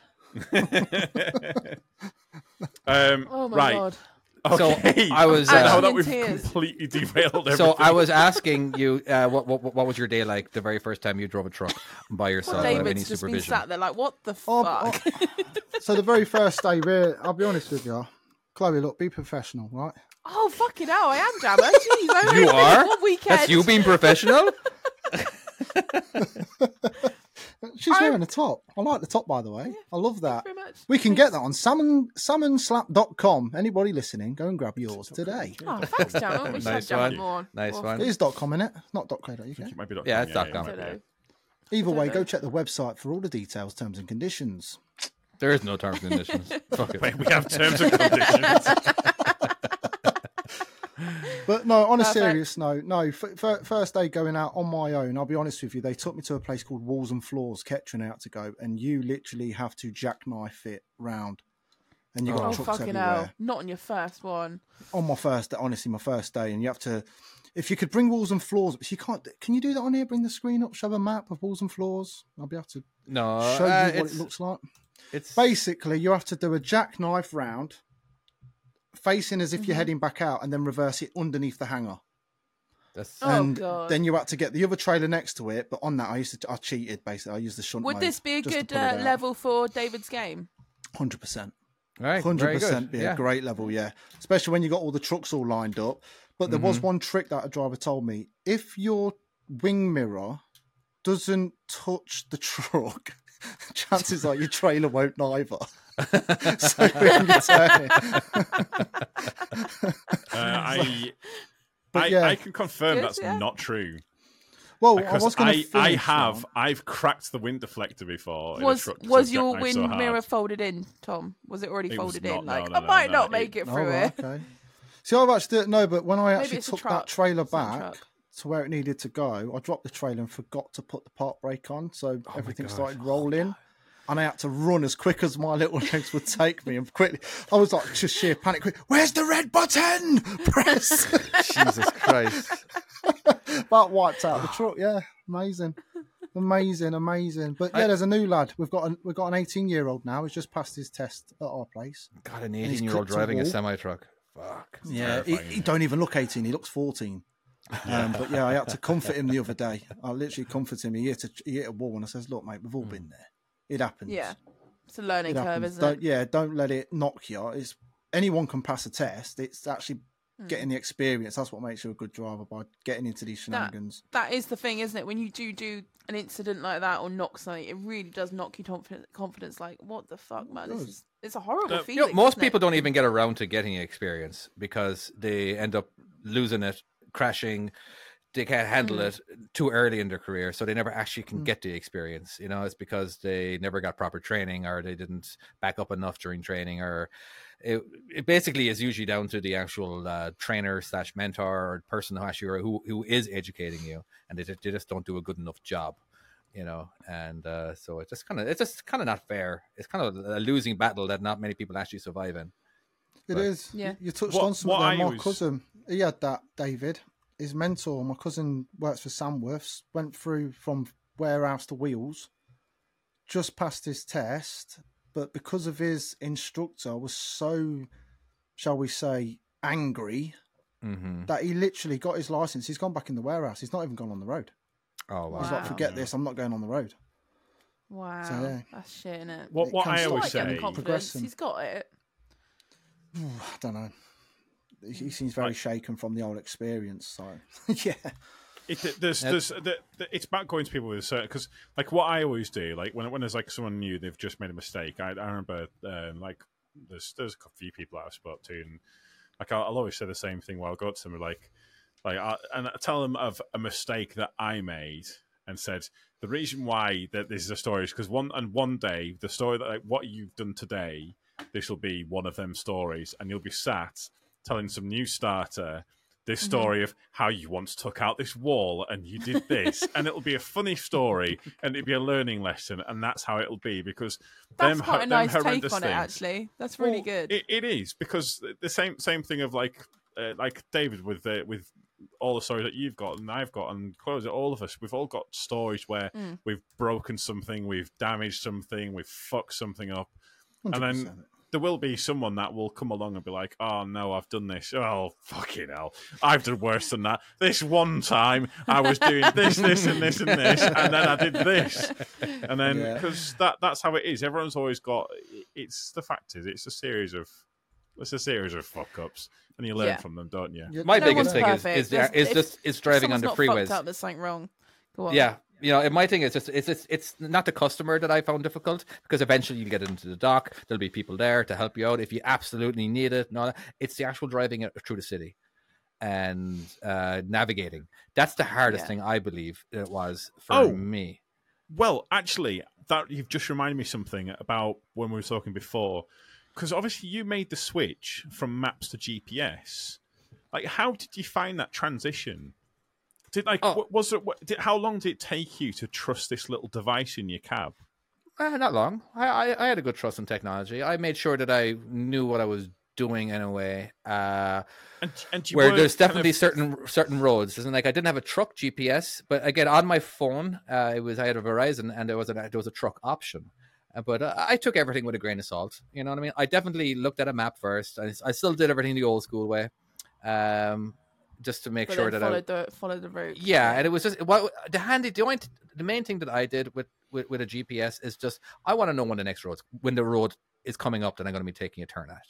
um, Oh my right. god. Okay. I <laughs> was, now uh, that we've completely derailed everything. So I was <laughs> asking you, uh, what, what what was your day like the very first time you drove a truck by yourself without any David's just been supervision? sat there like, what the Oh, fuck? <laughs> So the very first day, really, I'll be honest with you, Chloe. Look, be professional, right? Oh fucking hell, I am Jammer. Jeez, I only You did are? One weekend. That's you being professional. She's I- wearing a top. I like the top, by the way. I love that. very much. We can get that on salmon salmonslap.com. Anybody listening, go and grab yours today. Oh, thanks, John. We should Nice have one. Jammer more. on. Nice Well, one. It is .com in it, not .co.uk. It might be dot Yeah, com, it's dot it com. might I don't. Either way, know. go check the website for all the details, terms and conditions. There is no terms and conditions. <laughs> Fuck it. Wait, we have terms and conditions. <laughs> But no, on a Perfect. serious note, no. F- f- first day going out on my own, I'll be honest with you, they took me to a place called Walls and Floors, Kettering out to go, and you literally have to jackknife it round. And you got Oh, trucks fucking everywhere. hell. Not on your first one. On my first day, honestly, my first day, and you have to. If you could bring walls and floors, but you can't. Can you do that on here? Bring the screen up, show a map of walls and floors. I'll be able to No, show uh, you what it looks like. it's Basically, you have to do a jackknife round, facing as if you're heading back out, and then reverse it underneath the hanger. that's, Oh, and God. then you had to get the other trailer next to it. But on that, I used to I cheated basically. I used the shunt. Would this be a good uh, level for David's game? Hundred percent. all right, hundred percent Be Yeah. a great level. Yeah, especially when you got all the trucks all lined up. But there Mm-hmm. was one trick that a driver told me: if your wing mirror doesn't touch the <laughs> truck. <laughs> Chances are your trailer won't either. <laughs> so when you <laughs> Uh, I, But I, yeah. I can confirm Good, that's yeah. not true. well, I was going I, to. I have, I've cracked the wind deflector before. Was truck 'cause was your wind so mirror folded in, Tom? Was it already It folded not, in? no, Like no, I might no, not it- make it Oh, through right, it. okay. See, I've actually no, but when I Maybe actually took that trailer It's not a back truck. To where it needed to go, I dropped the trailer and forgot to put the park brake on, so Oh everything started rolling. Oh, and I had to run as quick as my <laughs> little legs would take me, and quickly. I was like just sheer panic. Quick, Where's the red button? <laughs> Press. <laughs> Jesus Christ. that wiped out the truck. <sighs> Yeah, amazing, amazing, amazing. But yeah, there's a new lad. We've got a, we've got an 18 year old now. He's just passed his test at our place. God, an 18 year old a driving a semi truck. Fuck. Yeah, he, he don't even look 18. He looks 14. Um, but yeah, I had to <laughs> comfort him the other day. I literally comforted him. He hit a, he hit a wall, and I says, "Look, mate, we've all been there. It happens. Yeah. It's a learning it curve, happens. isn't Don't, it? Yeah, don't let it knock you. It's anyone can pass a test. It's actually Hmm. getting the experience. That's what makes you a good driver by getting into these shenanigans. That is the thing, isn't it? When you do do an incident like that or knock something, it really does knock you confidence. Confidence, like what the fuck, man? This is it's a horrible Uh, feeling. You know, most isn't it? people don't even get around to getting experience because they end up losing it, crashing. They can't handle Mm. it too early in their career, so they never actually can Mm. get the experience. You know, it's because they never got proper training or they didn't back up enough during training, or it, it basically is usually down to the actual uh, trainer slash mentor or person who actually who who is educating you, and they, they just don't do a good enough job. You know, and uh, so it's just kind of it's just kind of not fair. It's kind of a losing battle that not many people actually survive in. It Right. is. Yeah. You, you touched What- on something there. My always- cousin, he had that, David. His mentor, my cousin works for Samworths, went through from warehouse to wheels, just passed his test, but because of his instructor was so, shall we say, angry Mm-hmm. that he literally got his license. He's gone back in the warehouse. He's not even gone on the road. Oh wow! He's like, forget this. I'm not going on the road. Wow, yeah. that's shit, isn't it? What It what I to always Like getting say, the confidence. He's got it. <sighs> I don't know. He seems very shaken from the old experience. So <laughs> yeah, It, there's, there's, the, the, it's about going to people with a certain because, like, what I always do, like, when when there's like someone new, they've just made a mistake. I, I remember, uh, like, there's there's a few people that I've spoke to, and like, I'll, I'll always say the same thing while I go to them, like, like, I, and I tell them of a mistake that I made, and said the reason why that this is a story is because one and one day the story that like, what you've done today, this will be one of them stories, and you'll be sat telling some new starter this story of how you once took out this wall and you did this, and it'll be a funny story <laughs> and it'll be a learning lesson, and that's how it'll be because That's them, quite a them nice take on horrendous it, actually. That's really well, good. It, it is because the same same thing of like uh, like David with uh, with all the stories that you've got and I've got and Chloe's all of us we've all got stories where Mm. we've broken something, we've damaged something, we've fucked something up, and 100%. then there will be someone that will come along and be like, "Oh no, I've done this. Oh fucking hell, I've done worse than that. This one time I was doing this, this, and this, and this, and then I did this, and then Yeah. because that that's how it is. Everyone's always got. It's the fact is, it's a series of. It's a series of fuck ups, and you learn Yeah. from them, don't you? My No biggest thing is perfect. is, There's- is if- just is driving on the freeways. up, there's something wrong. Go on. Yeah, you know, and my thing is just it's it's it's not the customer that I found difficult because eventually you'll get into the dock. There'll be people there to help you out if you absolutely need it. No, it's the actual driving through the city and uh navigating. That's the hardest Yeah. thing I believe it was for Oh. me. Well, actually, that you've just reminded me something about when we were talking before, because obviously you made the switch from maps to GPS. Like, how did you find that transition? Did like Oh. was it? what- Did, how long did it take you to trust this little device in your cab? Uh, not long. I, I I had a good trust in technology. I made sure that I knew what I was doing in a way. Uh, And and where there's definitely of- certain certain roads. Isn't like I didn't have a truck GPS, but again on my phone, uh, it was I had a Verizon and there was a there was a truck option. Uh, but uh, I took everything with a grain of salt. You know what I mean? I definitely looked at a map first. I, I still did everything the old school way, um, just to make But sure that I followed the followed the route. yeah, and it was just what the handy. The only the main thing that I did with, with with a GPS is just I want to know when the next road when the road is coming up that I'm going to be taking a turn at.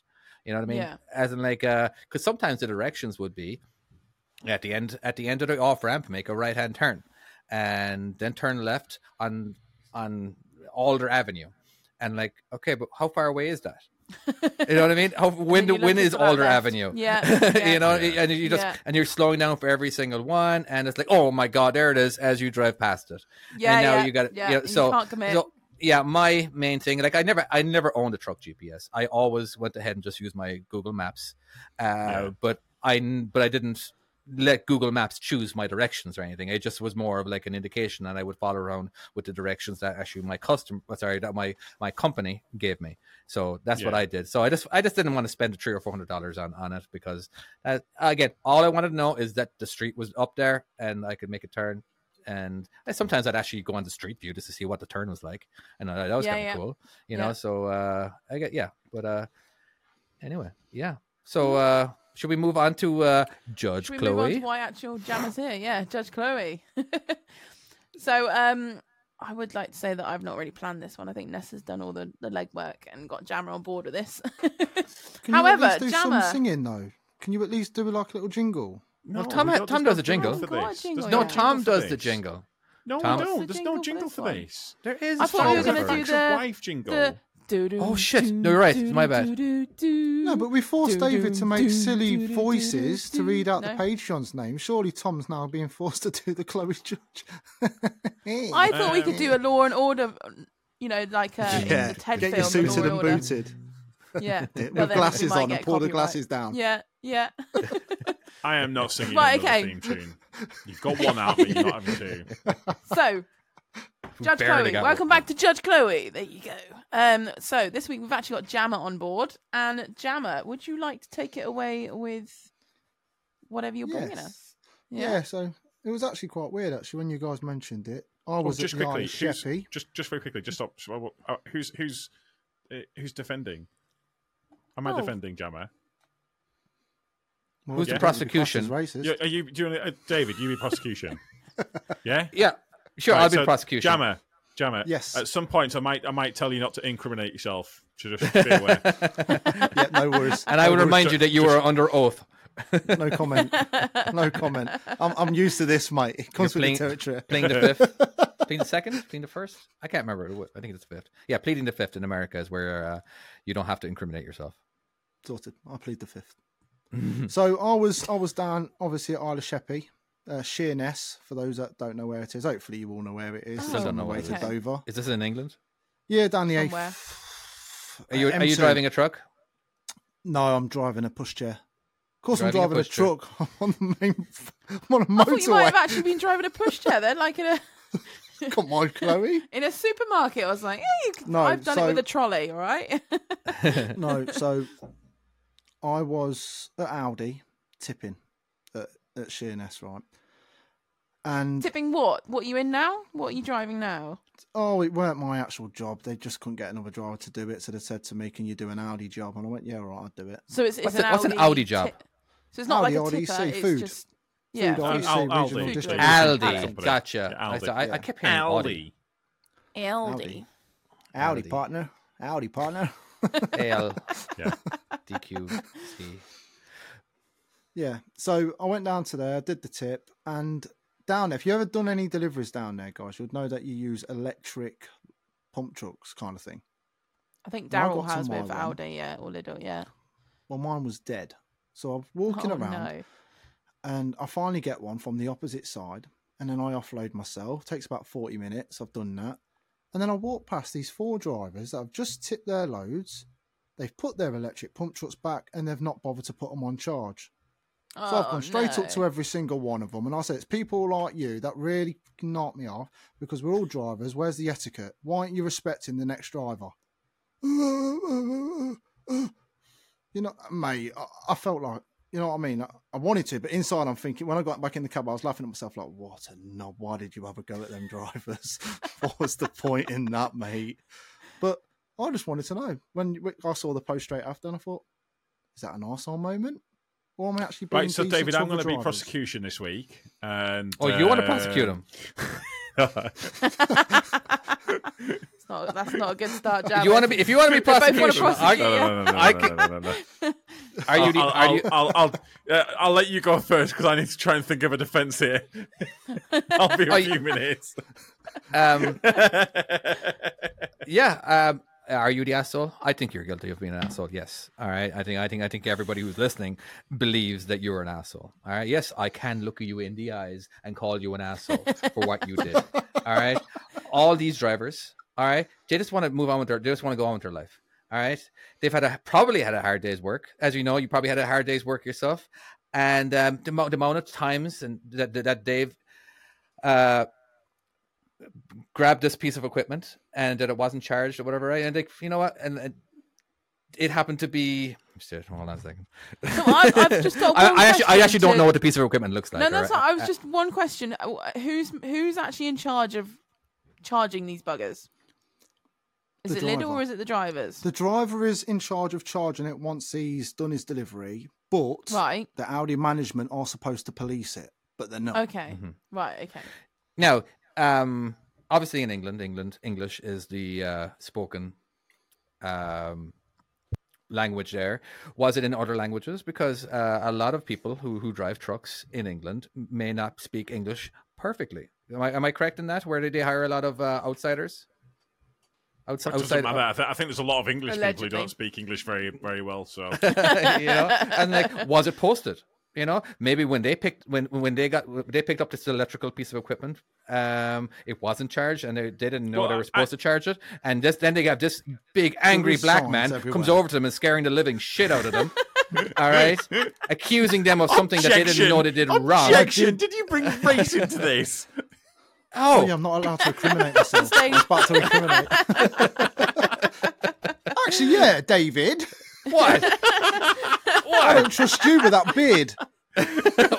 You know what I mean? Yeah. As in like uh, because sometimes the directions would be at the end at the end of the off ramp, make a right hand turn, and then turn left on on Alder Avenue, and like okay, but how far away is that? You know what I mean? How, <laughs> when then the you're when looking is for that Alder left. Avenue? Yeah, yeah. you know, Yeah. <laughs> and you just Yeah. and you're slowing down for every single one, and it's like, oh my god, there it is as you drive past it. Yeah, and now yeah, you got it. yeah. you know, so, you can't so yeah, my main thing, like I never, I never owned a truck GPS. I always went ahead and just used my Google Maps, uh, Yeah. but I, but I didn't let Google Maps choose my directions or anything. It just was more of like an indication, and I would follow around with the directions that actually my customer, sorry, that my my company gave me. So that's what I did. So I just, I just didn't want to spend three or four hundred dollars on on it because, uh, again, all I wanted to know is that the street was up there and I could make a turn. And I, sometimes I'd actually go on the street view just to see what the turn was like, and uh, that was Yeah, kind of yeah. cool, you Yeah. know. So uh, I get yeah, but uh, anyway, yeah. So uh, should we move on to uh, Judge Should we move on Chloe? to why actual Jammer's here? Yeah, Judge Chloe. <laughs> so, um, I would like to say that I've not really planned this one. I think Nessa's done all the, the legwork and got Jammer on board with this. <laughs> Can However, you at least do Jammer, some singing though? Can you at least do like a little jingle? No, Tom we ha- Tom does no a jingle. for Oh, God, this. jingle, no, yeah. Tom does the jingle. No, Tom- we don't. the There's jingle no for jingle this for one? this. There is. I a thought we were gonna do the- wife jingle. the doo-doo, Oh, shit. No, you're right. It's my bad. No, but we forced David to make silly do, do, voices to read out no. the Patreon's name. Surely Tom's now being forced to do the Chloe Judge. <laughs> I thought we could do a Um, Law and Order, you know, like uh, in yeah, the Ted get film. you suited Law and Order. booted Yeah, Yeah, <laughs> Well, with glasses on and pull the glasses down. Yeah, yeah. <laughs> I am not singing Right, another okay. theme tune. You've got one out, but you're not having two. So, Judge barely Chloe, welcome one. back to Judge Chloe. There you go. Um, so this week we've actually got Jammer on board, and Jammer, would you like to take it away with whatever you're bringing us? Yeah. so it was actually quite weird actually when you guys mentioned it. I Well, was just at quickly, of who's, Sheppey. just just very quickly, just stop. so, uh, Who's who's uh, who's defending? Am I Oh. defending Jammer? Well, Who's the yeah, you'd prosecution? Racist. Yeah, are you doing it, uh, David? You be prosecution. <laughs> yeah. Yeah, sure. Right, I'll be so, prosecution. Jammer, Jammer. Yes. At some point, I might I might tell you not to incriminate yourself. To just be aware. yeah, no worries. And I No would worries. remind you that you were under oath. No comment. No comment. I'm, I'm used to this, mate. It comes You're with the territory. Pleading the fifth, pleading the second, pleading the first. I can't remember. I think it's the fifth. Yeah, pleading the fifth in America is where uh, you don't have to incriminate yourself. Sorted. I plead the fifth. <laughs> so I was I was down obviously at Isle of Sheppey, uh, Sheerness. For those that don't know where it is, hopefully you all know where it is. Oh, It's don't know where it is. Dover. Is this in England? Yeah, down the Somewhere. A. Are you are you driving a truck? No, I'm driving a pushchair. Of course, I'm Driving a a, truck. <laughs> I'm on the main. I'm on a I thought you might have actually been driving a pushchair then, like in a <laughs> Come on, Chloe. <laughs> in a supermarket. I was like, yeah, you can, No, I've done so- it with a trolley. All right. No, so I was at Audi tipping at, at Sheerness, right? And Tipping what? What are you in now? What are you driving now? oh, it weren't my actual job. They just couldn't get another driver to do it, so they said to me, "Can you do an Audi job?" And I went, "Yeah, all right, I'll do it." So it's, it's What's an a- what's an Audi Audi job? tip- So it's not Audi, like a Audi, tipper. say it's food. just yeah. Food, Al- Audi, Al- say Aldi. regional Aldi. Company. Aldi, gotcha. Yeah, so Aldi. I, I Yeah. kept hearing Audi. Aldi. Aldi. Audi Audi. partner, Audi partner. <laughs> AL, Yeah. DQ, <laughs> C. Yeah. So I went down to there, did the tip, and down there, if you ever done any deliveries down there, guys, you'd know that you use electric pump trucks kind of thing. I think Daryl has with one. Audi, yeah, or Lidl, yeah. Well, mine was dead. So I'm walking oh, around No. and I finally get one from the opposite side. And then I offload myself. takes about 40 minutes. I've done that. And then I walk past these four drivers that have just tipped their loads. They've put their electric pump trucks back and they've not bothered to put them on charge. So I've Oh, gone straight up to every single one of them, and I said, "It's people like you that really knock me off because we're all drivers. Where's the etiquette? Why aren't you respecting the next driver?" You know, mate, I, I felt like, you know what I mean. I, I wanted to, but inside, I'm thinking. When I got back in the cab, I was laughing at myself, like, "What a knob! Why did you have a go at them drivers? <laughs> what was the point in that, mate?" But I just wanted to know when I saw the post straight after, and I thought, "Is that an arsehole moment?" Or am I actually being Right, so David, I'm going to be drivers? prosecution this week, and Oh, you want to uh, prosecute him? <laughs> Not, that's not a good start, Jack. You want to be, if you want to be <laughs> They prosecution, I'll, Are you? I'll, I'll, I'll, uh, I'll let you go first because I need to try and think of a defence here. <laughs> I'll be a few minutes. Um, yeah. Um, are you the asshole? I think you're guilty of being an asshole. Yes. All right. I think. I think. I think everybody who's listening believes that you're an asshole. All right. Yes, I can look you in the eyes and call you an asshole for what you did. All right. All these drivers. All right. They just want to move on with their. They just want to go on with their life. All right. They've had a probably had a hard day's work, as you know. You probably had a hard day's work yourself, and um, the, amount of times and that that, that they've uh, grabbed this piece of equipment and that it wasn't charged or whatever, right? And they, you know what? And, and it happened to be. Shit, hold on a second. No, I've, I've just <laughs> got. I, one I actually, I question actually don't know what the piece of equipment looks like. No, that's all not. I was just one question. Uh, Who's who's actually in charge of charging these buggers? Is The it Lidl driver. or is it the drivers? The driver is in charge of charging it once he's done his delivery, but Right. the Audi management are supposed to police it, but they're not. Okay. Mhm. Right. Okay. Now, um, obviously in England, England English is the uh, spoken um, language there. Was it in other languages? Because uh, a lot of people who who drive trucks in England may not speak English perfectly. Am I am I correct in that? Where did they hire a lot of uh, outsiders? Outs- It doesn't outside, matter. I, th- I think there's a lot of English people who don't speak English very, very well. So <laughs> you know, and like, was it posted? You know, maybe when they picked when when they got they picked up this electrical piece of equipment, um, it wasn't charged, and they, they didn't know Well, they were supposed to charge it. And this, then they have this big angry black man everywhere. comes over to them and scaring the living shit out of them. <laughs> all right, accusing them of something that they didn't know they did wrong. Objection! Did you bring race into this? <laughs> Oh, yeah, I'm not allowed to incriminate myself. <laughs> I was about to incriminate. Actually, yeah, David. what? I don't trust you with that beard. <laughs>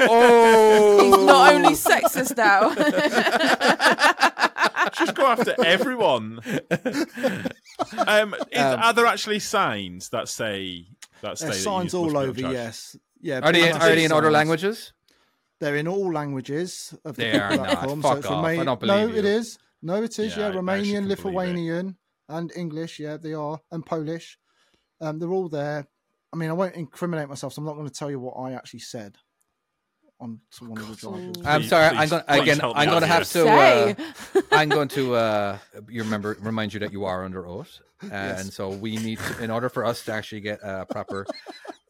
Oh, He's not only sexist now. <laughs> Just go after everyone. Um, is, Um, are there actually signs that say that say There's that you signs must all be on over, charge? yes. Yeah, are they pretty are they in other signs. languages? They're in all languages of the They are not. platform. Fuck it's off. I Roma- don't no, believe it you. is. No, it is. Yeah, I- Yeah, I actually Romanian, couldn't believe it. Lithuanian, and English. Yeah, they are, and Polish. Um, they're all there. I mean, I won't incriminate myself, so I'm not going to tell you what I actually said on to one of the drivers. I'm sorry. please- I'm going please again. I'm going to have to. Uh, <laughs> I'm going to uh, you remember remind you that you are under oath, and so we need to, in order for us to actually get a proper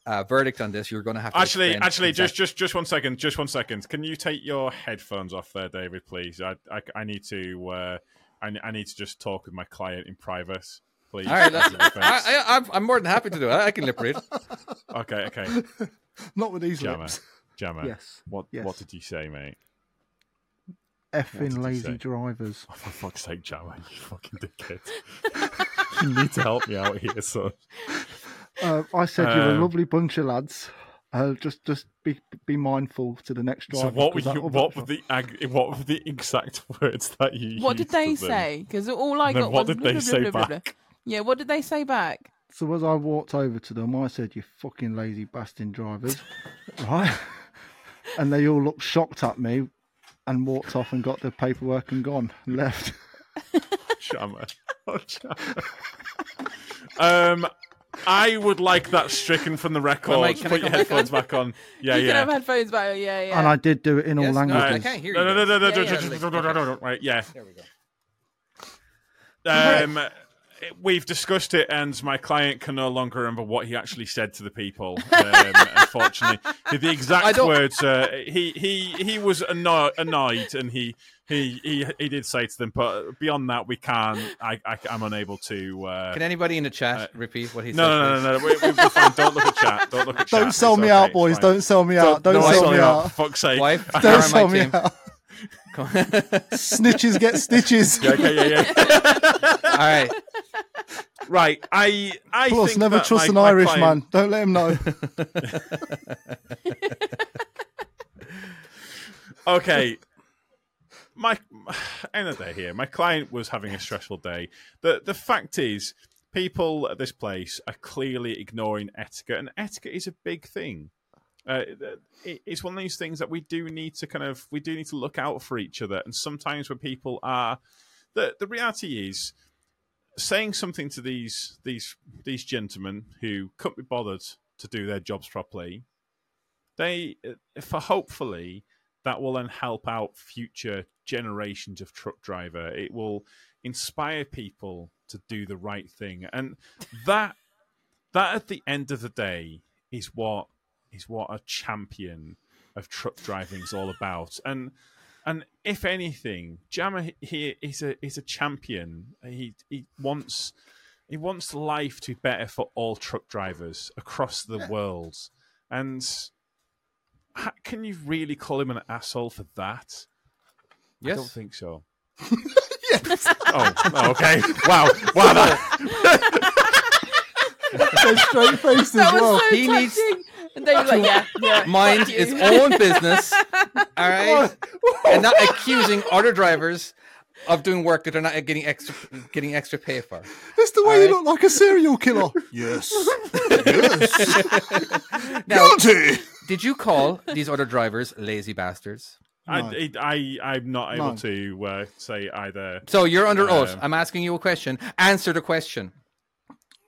uh, verdict on this, you're going to have to Actually, actually, exact- just just just one second, just one second. Can you take your headphones off there, David, please? I I, I need to uh, I, I need to just talk with my client in private, please. All right, As a that's, defense. I, I, I'm, I'm more than happy to do it. I can lip read. okay, okay. <laughs> Not with these Jammer, lips. Jammer. Yes, What yes. what did you say, mate? Effing lazy drivers. Oh, <laughs> for fuck's sake, Jammer, you fucking dickhead. <laughs> you need to help me out here, son. Uh, I said you're a Um, lovely bunch of lads. Uh, just, just be be mindful to the next driver. So what were 'cause that you? What were the ag- what were the exact words that you? what did they to them? say? Because all I And then got what was did they blah, blah, say blah, blah, blah. Back? Yeah, what did they say back? So as I walked over to them, I said, "You fucking lazy bastard drivers," right? And they all looked shocked at me, and walked off and got the paperwork and gone, and left. Jammer. Oh, Jammer. um, I would like that stricken from the record. Well, mate, I Put your come back headphones back on. Yeah, you yeah. You can have headphones back. Yeah, yeah. And I did do it in all Yes, no, languages. I can't hear you. no, no, no, no, no, Yeah, no, yeah. no, no, no, no, no, right, yeah. There we go. Um, we've discussed it, and my client can no longer remember what he actually said to the people. Um, <laughs> unfortunately, the I exact words. Uh, he he he was anno- annoyed, and he. He, he he did say to them, but beyond that, we can't. I, I I'm unable to. Uh, Can anybody in the chat Uh, repeat what he no, said? no, no, no, no. We, we, we're fine. Don't look at chat. Don't look at chat. Don't sell It's me okay, out, boys. fine. Don't sell me out. Don't, no, I sell sell me you out. For fuck's sake. Wife, Don't sell me team. out. Come on. Snitches get stitches. Yeah, okay, yeah, yeah. <laughs> All right. right. I I Plus, think never trust my- an my Irish client- man. Don't let him know. <laughs> Okay. My end of the day here. My client was having a stressful day. The the fact is, people at this place are clearly ignoring etiquette, and etiquette is a big thing. Uh, it, it's one of these things that we do need to kind of we do need to look out for each other. And sometimes when people are, the the reality is, saying something to these these these gentlemen who couldn't be bothered to do their jobs properly, they for hopefully that will then help out future generations of truck driver. It will inspire people to do the right thing, and that that at the end of the day is what is what a champion of truck driving is all about. And and if anything, Jammer here is a is a champion. He he wants he wants life to be better for all truck drivers across the world. And ha- can you really call him an asshole for that? I don't think so. <laughs> Oh, oh, okay. Wow. Wow. That, <laughs> <laughs> They're straight faced as well. so He needs- touching. And they were like, yeah, yeah. Mind fuck its own business. <laughs> All right. and not accusing other drivers of doing work that they're not getting extra getting extra pay for. It's the way Alright. you look like a serial killer. <laughs> yes. <laughs> now, Guilty. did you call these other drivers lazy bastards? I, No. it, I, I'm not able No. to uh, say either. So you're under oath. Um, I'm asking you a question. Answer the question.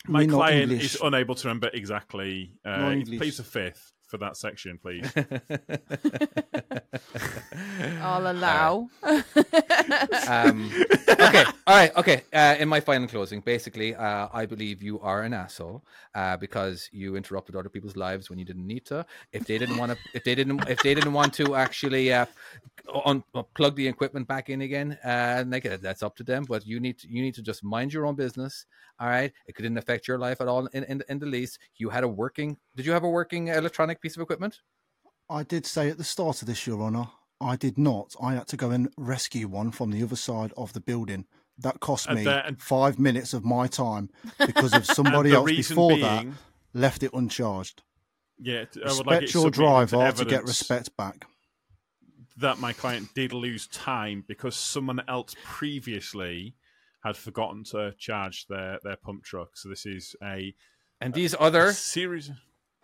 My We're not client English. is unable to remember exactly. Uh, Not please a fifth for that section, please. <laughs> <laughs> I'll allow. <laughs> Um, okay, all right, okay. Uh, in my final closing, basically, uh, I believe you are an asshole uh, because you interrupted other people's lives when you didn't need to. If they didn't want to, if they didn't, if they didn't want to actually uh, un- plug the equipment back in again, uh, like uh, that's up to them. But you need to, you need to just mind your own business. All right, it couldn't affect your life at all in, in in the least. You had a working. Did you have a working electronic piece of equipment? I did say at the start of this, Your Honour, I did not. I had to go and rescue one from the other side of the building. That cost me that- and- five minutes of my time because of <laughs> somebody else before being, that left it uncharged. Yeah, t- I Respect would like it your submitted to driver to get respect back. That my client did lose time because someone else previously had forgotten to charge their, their pump truck. So this is a, And these a other series.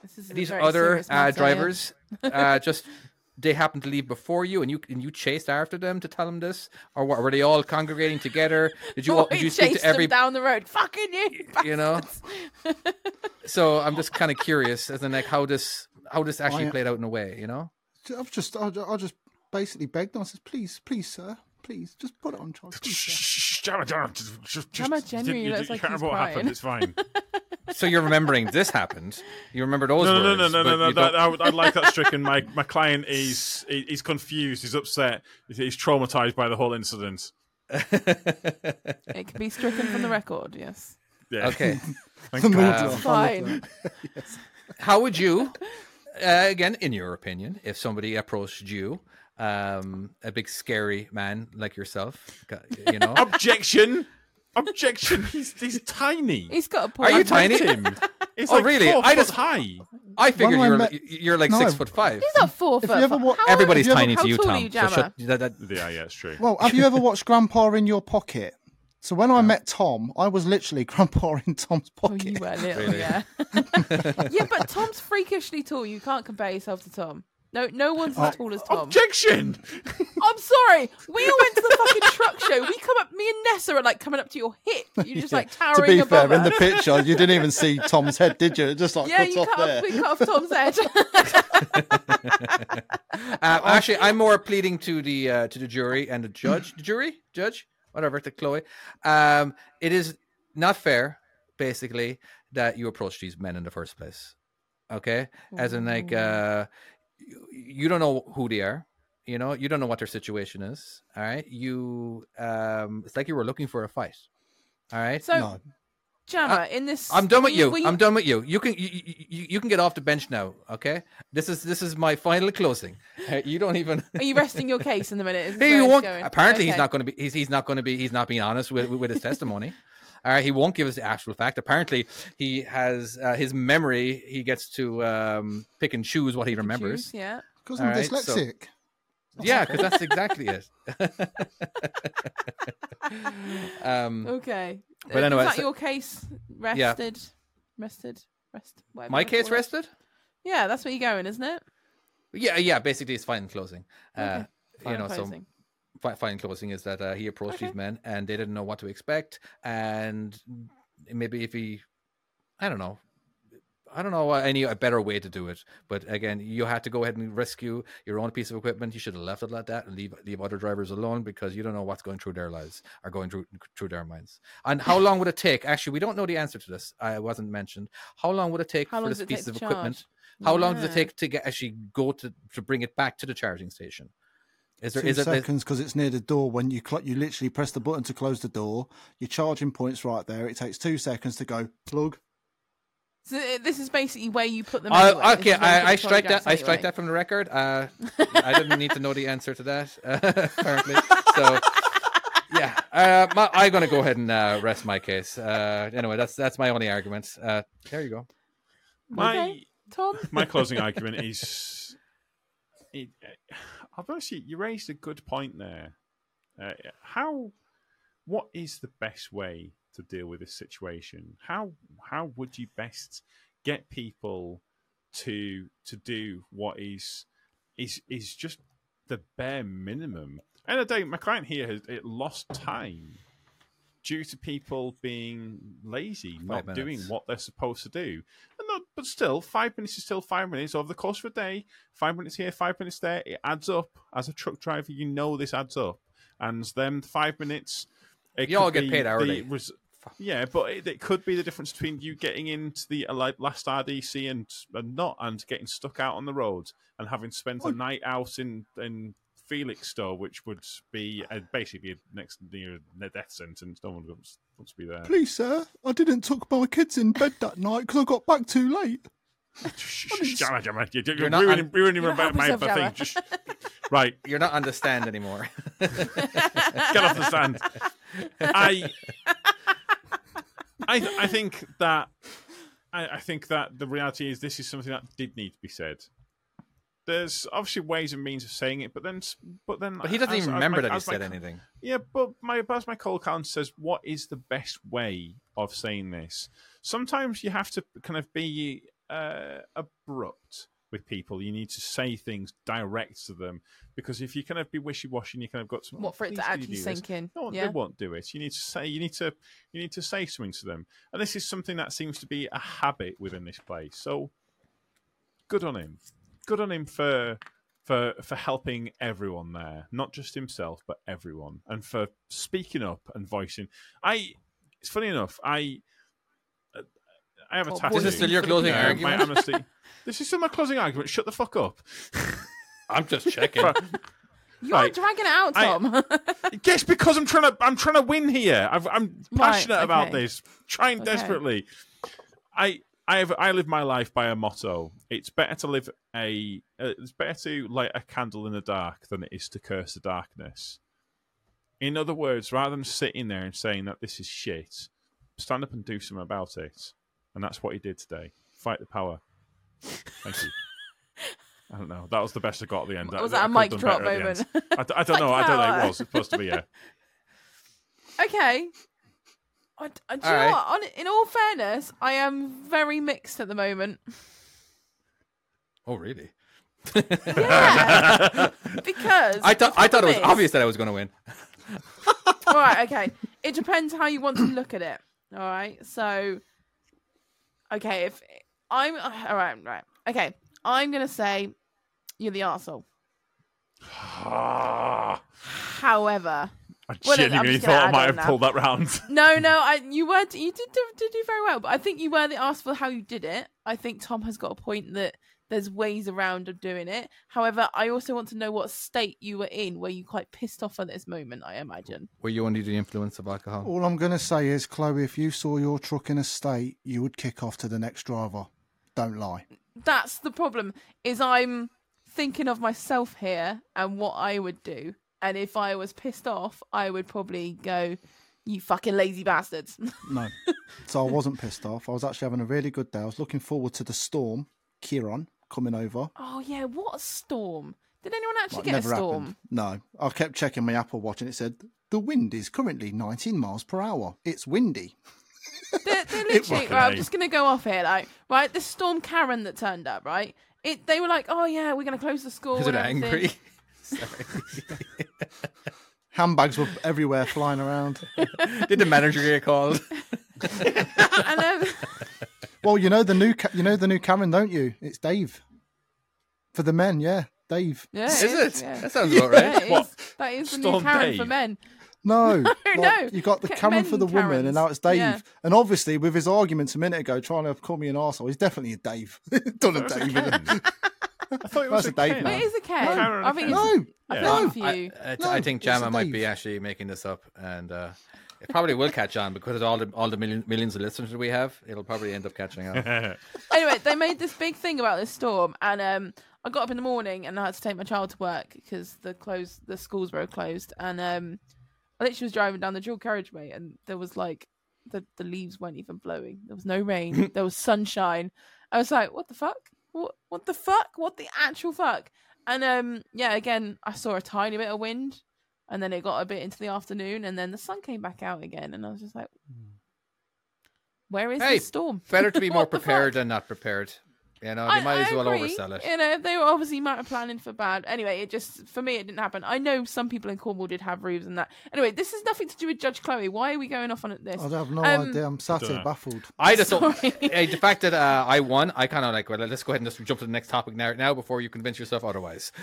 This is these other uh, drivers <laughs> uh, just they happened to leave before you and you and you chased after them to tell them this or what, were they all congregating together did you <laughs> all, did you speak to every them down the road. Fucking you, you know <laughs> so i'm just kind of curious as in like how this how this actually I- played out in a way you know I've just, I, I just basically begged them. I said, please, please, sir, please, just put it on charge. Please, sir. Shh, Jammer, Jammer, just, just, Jammer genuinely you- you looks like he's remember what happened. crying. It's fine. <laughs> so you're remembering this happened you remember those no, no, no, words, no, no, no, no. That, I would, I'd like that stricken. My my client is he- he's confused. He's upset. He's traumatized by the whole incident. <laughs> It can be stricken from the record. Yes, Yeah. okay <laughs> Thank God. mood drop, I love fine. that. how would you uh, again in your opinion if somebody approached you um a big scary man like yourself you <laughs> know Objection. Objection. He's he's tiny. He's got a point. Are you tiny? Him. <laughs> He's Oh, like really? Four I foot just- high. I figured you're met- like, you're like No. six foot five. He's not four foot. you ever wa- How Everybody's Have you ever- tiny how to you, tall are Tom. you, so shut, Jammer? that, that, Yeah, yeah, it's true. Well, have you ever watched Grandpa in Your Pocket? So when I met Tom, I was literally Grandpa <laughs> in Tom's Oh, pocket. you were little, Really? yeah. yeah, but Tom's freakishly tall. You can't compare yourself to Tom. No, no one's as tall as Tom. Objection. <laughs> I'm sorry. We all went to the fucking truck show. We come up. Me and Nessa are like coming up to your hip. You're just like towering to be above fair, in the picture, you didn't even see Tom's head, did you? It just like yeah, cut you off cut there. off, we cut off Tom's head. <laughs> Uh, actually, I'm more pleading to the uh, to the jury and the judge, the jury, judge, whatever, to Chloe. Um, it is not fair, basically, that you approach these men in the first place. Okay, as in like uh, you, you don't know who they are. You know, you don't know what their situation is. All right, you um, it's like you were looking for a fight. All right, so, No, Jammer, in this, I'm done with were you. were I'm done with you. You can you, you, you can get off the bench now. Okay, this is this is my final closing. Uh, <laughs> you don't even. Are you resting your case in the minute? Is <laughs> this He won't. going? Apparently, he's not going to be. He's, he's not going to be. He's not being honest with with his testimony. All right, he won't give us the actual fact. Apparently, he has uh, his memory. He gets to um, pick and choose what he remembers. Choose, yeah. because I'm All right, so- dyslexic. Yeah, because that's exactly it. <laughs> um, Okay. But Uh, anyway, is that so- your case Yeah. rested? Rested? Rest? whatever my case rested. Yeah, that's where you're going, isn't it? Yeah, yeah. Basically, it's fine closing. Uh, Okay, you know, so closing. fi- fine closing is that uh, he approached Okay. these men and they didn't know what to expect, and maybe if he, I don't know, I don't know any a better way to do it. But again, you had to go ahead and rescue your own piece of equipment. You should have left it like that and leave leave other drivers alone because you don't know what's going through their lives or going through through their minds. And how long would it take? Actually, we don't know the answer to this. I wasn't mentioned. How long would it take How for this does it take piece of equipment? charge? How long does it take to get actually go to to bring it back to the charging station? Is there Two is it seconds because it's near the door. When you cl- you literally press the button to close the door, your charging point's right there. It takes two seconds to go plug. So uh, this is basically where you put them. Uh, anyway. Okay, is where you I, I the strike photographs that. I strike that from the record. Uh, <laughs> I didn't need to know the answer to that. Uh, <laughs> apparently, so yeah, uh, my, I'm going to go ahead and uh, rest my case. Uh, anyway, that's that's my only argument. Uh, there you go. My Okay. Tom. my closing argument is, it, Honest, with you, raised a good point there. Uh, how, what is the best way to deal with this situation? How how would you best get people to to do what is is is just the bare minimum. And the day, my client here has it lost time due to people being lazy, not doing what they're supposed to do. Not, but still, five minutes is still five minutes over the course of a day. Five minutes here, five minutes there. It adds up. As a truck driver, you know this adds up, and then five minutes. It You all get paid hourly. res- yeah, but it, it could be the difference between you getting into the uh, last RDC and, and not, and getting stuck out on the road and having spent a night out in in Felixstowe, which would be uh, basically next near a death sentence. No one wants to be there. Please, sir, I didn't tuck my kids in bed that night because I got back too late. Shh, shh, shh, Jammer, Jammer, You're, you're not ruining, un- ruining You're my, not my, my thing. Just, right, <laughs> You're not on the stand anymore. <laughs> get off the stand. I, I, I think that, I, I think that the reality is this is something that did need to be said. There's obviously ways and means of saying it, but then, but then, But he doesn't as- even remember my- that he as my said anything. Yeah, but my as my call count says, what is the best way of saying this? Sometimes you have to kind of be uh, abrupt with people. You need to say things direct to them because if you kind of be wishy washy and you kind of got some, What for it to "Please, you actually do this?" sink in? No, yeah. they won't do it. You need to say. You need to. You need to say something to them, and this is something that seems to be a habit within this place. So, good on him. Good on him for for for helping everyone there, not just himself, but everyone, and for speaking up and voicing. I. It's funny enough. I. uh, I have a What tattoo. Is this still your closing argument? My argument? amnesty. <laughs> this is still my closing argument. Shut the fuck up. I'm just checking. You Right. are dragging it out, I- Tom. <laughs> Yes, because I'm trying to. I'm trying to win here. I've, I'm Right, passionate about this, trying Okay. desperately. I I have I live my life by a motto. It's better to live a. Uh, it's better to light a candle in the dark than it is to curse the darkness. In other words, rather than sitting there and saying that this is shit, stand up and do something about it. And that's what he did today. Fight the power. Thank you. I don't know. That was the best I got at the end. Was I- that a I could mic drop better at the moment? I, I don't <laughs> know. I don't know. It was supposed to be. Yeah. <laughs> okay. I, I, do you know what? On, in all fairness, I am very mixed at the moment. oh, really? Yeah, <laughs> because I thought I thought it was is- obvious that I was going to win. all <laughs> right, okay. It depends how you want to look at it. All right, so okay, if I'm uh, all right, right, okay, I'm gonna say you're the arsehole. <sighs> However, I Well, then I'm genuinely just thought I might have now. pulled that round. <laughs> no, no, I you were you did do, did do very well, but I think you were the arsehole for how you did it. I think Tom has got a point that there's ways around of doing it. However, I also want to know what state you were in. Were you quite pissed off at this moment? I imagine. Were you under the influence of alcohol? All I'm going to say is, Chloe, if you saw your truck in a state, you would kick off to the next driver. Don't lie. that's the problem is i'm thinking of myself here and what i would do and if i was pissed off i would probably go you fucking lazy bastards <laughs> No. so I wasn't pissed off. I was actually having a really good day. I was looking forward to the storm, Ciarán, coming over. oh yeah what a storm did anyone actually Like, get a never storm happened. No. I kept checking my Apple Watch and it said, the wind is currently 19 miles per hour. It's windy. they're, they're <laughs> literally right, i'm just gonna go off here like right the storm karen that turned up right it they were like oh yeah we're gonna close the school Was and it everything." angry? <laughs> Handbags were everywhere flying around. Did the manager get called? and Well, you know the new Ca- you know the new Karen, don't you? It's Dave. For the men, yeah, Dave. yeah Is it it? yeah. That sounds about right. Yeah, What? is. That is the Storm new Karen for men. <laughs> No, like, no. You got the Ca- Karen for men the woman, and now it's Dave. Yeah. And obviously, with his arguments a minute ago, trying to call me an arsehole, he's definitely a Dave. Done a That was a Dave. <laughs> Ken. <laughs> I thought it was That's a a Dave Ken. But it is a Ken. Karen I think No, I Yeah. no. I. I, No, I think it's Jammer might be actually making this up, and uh, it probably will catch on because of all the all the million, millions of listeners that we have. It'll probably end up catching on. <laughs> anyway, they made this big thing about this storm, and um, I got up in the morning and I had to take my child to work because the close the schools were closed, and um, I literally was driving down the dual carriageway, and there was like the the leaves weren't even blowing. There was no rain. <laughs> there was sunshine. I was like, what the fuck? What what the fuck? What the actual fuck? And um, yeah, again, I saw a tiny bit of wind, and then it got a bit into the afternoon, and then the sun came back out again, and I was just like, Where is Hey, the storm? Better to be <laughs> more prepared than not prepared. You know, they I- might as I well agree. oversell it. You know, they were obviously might have planning for bad. Anyway, it just for me it didn't happen. I know some people in Cornwall did have roofs and that. Anyway, this is nothing to do with Judge Chloe. Why are we going off on this? I have no Um, idea. I'm sat here baffled. I just don't. <laughs> Hey, the fact that uh, I won, I kind of like. Well, let's go ahead and just jump to the next topic now, now before you convince yourself otherwise. <laughs>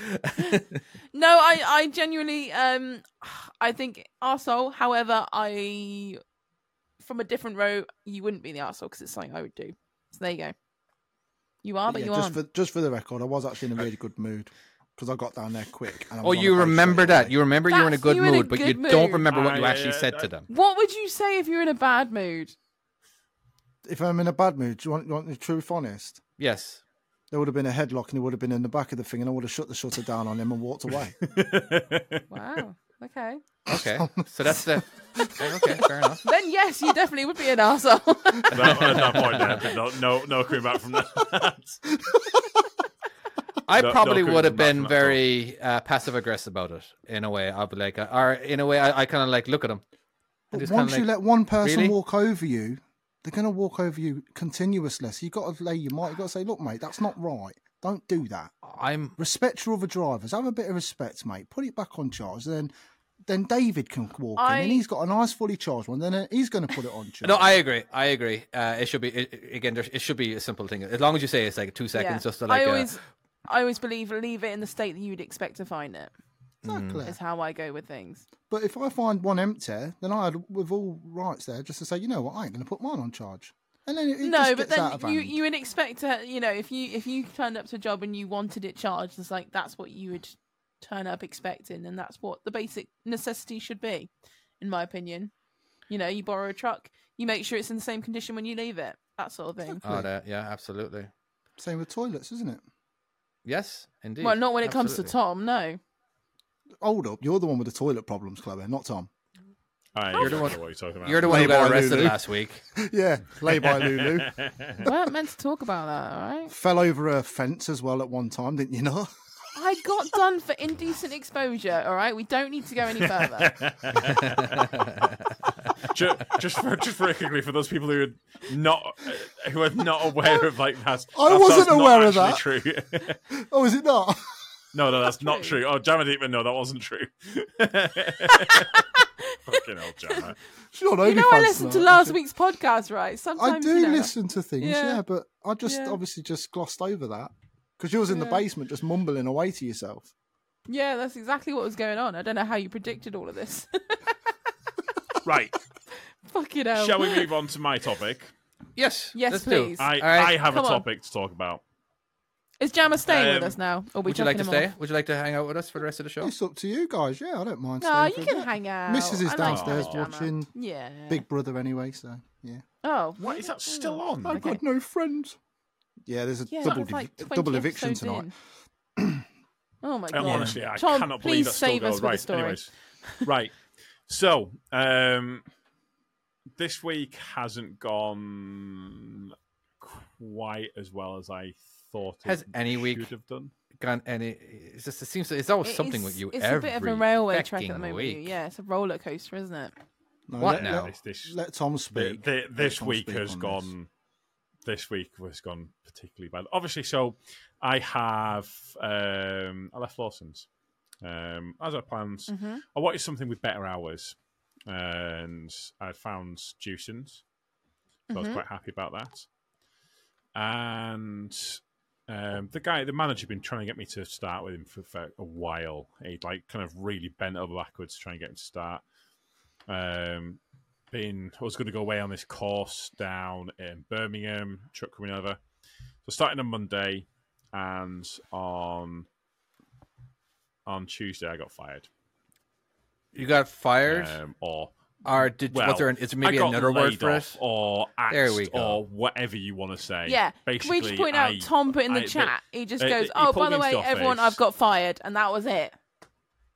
No, I, I genuinely, um, I think arsehole. However, I, from a different row, you wouldn't be the arsehole because it's something I would do. So there you go. You are, but Yeah, you just aren't. for just for the record, I was actually in a really good mood because I got down there quick. And I Oh, you remember that? away. You remember you were in a good you in a mood, but you good don't remember what Ah, you yeah, actually yeah, said I- to them. What would you say if you're in a bad mood? If I'm in a bad mood, do you want, you want the truth honest? Yes. There would have been a headlock and he would have been in the back of the thing and I would have shut the shutter down on him and walked away. <laughs> Wow. Okay. Okay. <laughs> So that's the. Okay, okay, fair enough. <laughs> Then yes, you definitely would be an arsehole. that, <laughs> at that point, there, no, no, no coming back from that. I No- no probably coming would have back been that at all. very uh, passive aggressive about it in a way. I'd be like, uh, or in a way, I, I kind of like look at them. But just once kinda you like, let one person "Really?" walk over you, they're going to walk over you continuously. So you've got to lay your mic. You've got to say, look, mate, that's not right. Don't do that. I'm Respect your other drivers. Have a bit of respect, mate. Put it back on charge. Then then David can walk in and he's got a nice fully charged one. Then uh, he's going to put it on <laughs> charge. No, I agree. I agree. Uh, it should be it, it- again. There, it should be a simple thing. As long as you say it's like two seconds, just to like. I uh, always, I always believe leave it in the state that you'd expect to find it. Exactly. Is how I go with things. But if I find one empty, then I had with all rights there just to say, you know what, I ain't going to put mine on charge. And then it, it no, just but gets out of then you you would expect to you know if you if you turned up to a job and you wanted it charged, it's like that's what you would turn up expecting, and that's what the basic necessity should be, in my opinion. You know, you borrow a truck, you make sure it's in the same condition when you leave it, that sort of thing. oh, yeah, absolutely. Same with toilets, isn't it? Yes, indeed. Well, not when it comes to Tom, no. Hold up, you're the one with the toilet problems, Chloe, not Tom. Right, You're the one- What you're talking about. You're the one who Play got arrested Lulu. last week. <laughs> yeah, lay by Lulu. We <laughs> weren't meant to talk about that, all right? Fell over a fence as well at one time, didn't you know? <laughs> I got done for indecent exposure, all right? We don't need to go any further. just, just for just very quickly for those people who are not who are not aware of like that. I that's- wasn't that's not aware of that. True. oh, is it not? no, no, that's not true. true. Oh, Jammer didn't even know that wasn't true. Fucking hell, Jammer. <laughs> Sure, you know, I listened to last week's podcast, right? Sometimes I do you know, listen to things, Yeah. yeah, but I just Yeah. obviously just glossed over that because you was in the Yeah. basement just mumbling away to yourself. Yeah, that's exactly what was going on. I don't know how you predicted all of this. <laughs> Right, Fucking hell. shall we move on to my topic? Yes. Yes, let's do. please. I All right. I have Come a on. topic to talk about. Is Jammer staying with Um, us now? Or we Would you like to stay? off? Would you like to hang out with us for the rest of the show? It's up to you guys. Yeah, I don't mind. No, staying you can bit. hang out. Mrs. is I like downstairs Jammer. watching Yeah. Big Brother anyway, so yeah. Oh, What is that still on? I've Okay. got no friends. Yeah, there's a Yeah, double like div- 20 double eviction tonight. <clears throat> oh my god! Honestly, I Tom, cannot please believe that's still save going. us with right. a story. Anyways, right. So, um, this week hasn't gone quite as well as I thought. Has it any week should have done? Gone any? It's just. It seems. It's always It something is- with you. It's every a bit of a railway track at the moment. Week. Yeah, it's a roller coaster, isn't it? No, What let, now? Let, This, this, let Tom speak. the- Let this Tom week speak has gone. This. week has gone particularly bad. Obviously, so I have um, I left Lawson's um, as I planned. Mhm. I wanted something with better hours, and I found Jewsons, so I was Mhm. quite happy about that. And um, the guy, the manager, had been trying to get me to start with him for, for a while. He'd like kind of really bent over backwards to try and get him to start. Um, been I was going to go away on this course down in Birmingham, truck coming over. So starting on Monday, and on on Tuesday I got fired. You got fired, Um, or or did? well, was there? An, is there maybe another word for off it? or axed There we go. or whatever you want to say. Yeah. Basically, Can we just point out I- Tom put in the I- chat? he just uh, goes, he "Oh, by the way, the everyone. I've got fired," and that was it.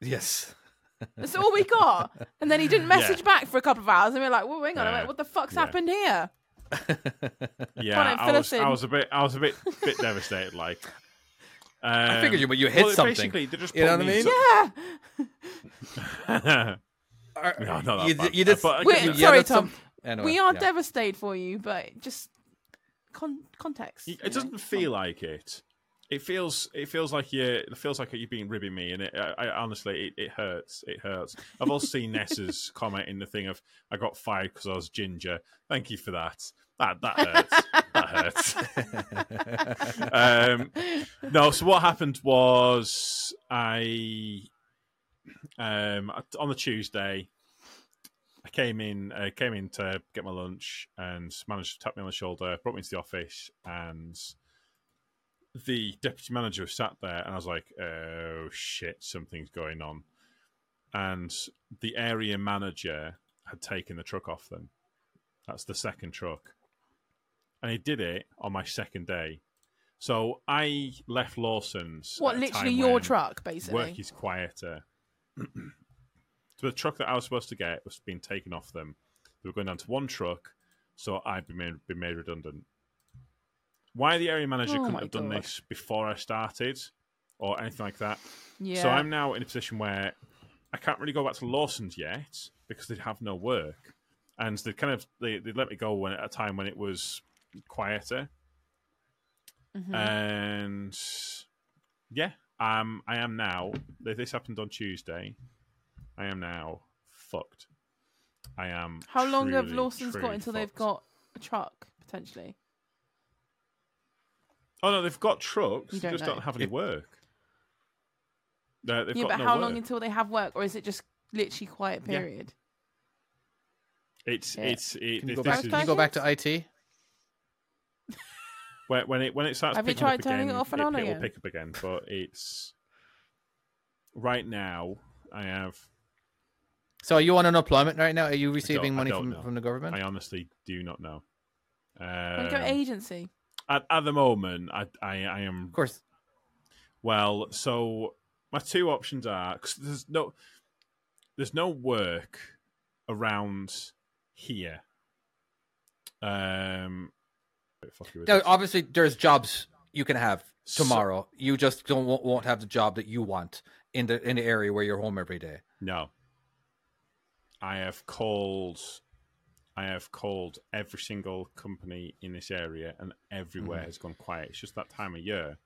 Yes. <laughs> That's all we got. And then he didn't message Yeah. back for a couple of hours, and we are like, "Well, hang on a Yeah. minute, what the fuck's Yeah. happened here?" <laughs> Yeah, on I was. I was a bit, I was a bit, bit devastated. Like, um, I figured you, but you hit well, something. Basically, they just You know what I me mean? Yeah. <laughs> in- no, not that you, bad. you did. But, Wait, you you sorry, had Tom. some- Anyway, we are yeah. devastated for you, but just con- context. you It doesn't feel like it. It feels it feels like you it feels like you're being ribbing me, and it, I, I honestly it, it hurts. It hurts. I've also seen Nessa's <laughs> comment in the thing of I got fired because I was ginger. Thank you for that. That that hurts. that hurts. <laughs> um, no, so what happened was I um on the Tuesday I came in uh, came in to get my lunch and managed to tap me on the shoulder, brought me into the office and the deputy manager sat there and I was like, Oh shit, something's going on. And the area manager had taken the truck off them. That's the second truck. And he did it on my second day. So I left Lawson's. What, literally your truck, basically? Work is quieter. So the truck that I was supposed to get was being taken off them. They were going down to one truck, so I'd been made, been made redundant. Why the area manager Oh couldn't have done God. this before I started or anything like that. yeah. So I'm now in a position where I can't really go back to Lawson's yet because they have no work, and they kind of they they let me go when at a time when it was quieter, Mhm. and yeah, um, I am now. This happened on Tuesday. I am now fucked. I am. How long have truly, Lawson's got truly until they've got a truck, potentially? Oh no, they've got trucks. They just know. don't have any work. No, they've yeah, got but no how work. long until they have work, or is it just literally quiet Yeah. period? It's Yeah. it's it, Can you go back? Can you go back to IT? When, when it when it starts Have you picking up tried turning it again, off and on it, will pick up again. But it's right now. I have. So are you on unemployment right now? Are you receiving money from, know. from the government? I honestly do not know. Why go Um, agency? at, at the moment, I, I I am Of course. well. So my two options are because there's no there's no work around here. Um. Wait, fuck you with Now, this. obviously, there's jobs you can have So- tomorrow. you just don't won't, won't have the job that you want in the in the area where you're home every day. No. I have called I have called every single company in this area and everywhere Mhm. has gone quiet. It's just that time of year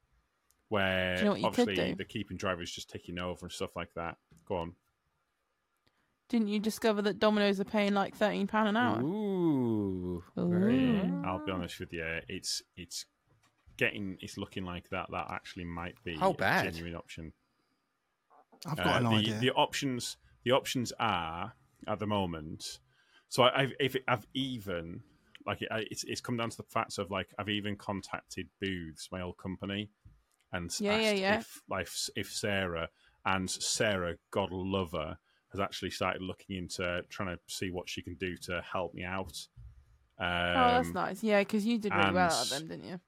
where you know what you could obviously do? the keeping drivers just taking over and stuff like that. Go on. Didn't you discover that Domino's are paying like thirteen pound an hour? Ooh. Ooh. I'll be honest with you, it's it's getting it's looking like that that actually might be How a genuine option. I've Uh, got an the, idea. The options, the options are at the moment. So I, I've, if it, I've even like it, it's it's come down to the facts of like I've even contacted Booths, my old company, and s- Yeah, yeah, yeah. if like if Sarah and Sarah, God love her, has actually started looking into trying to see what she can do to help me out. Um, oh, that's nice. Yeah, because you did really well out of them, didn't you?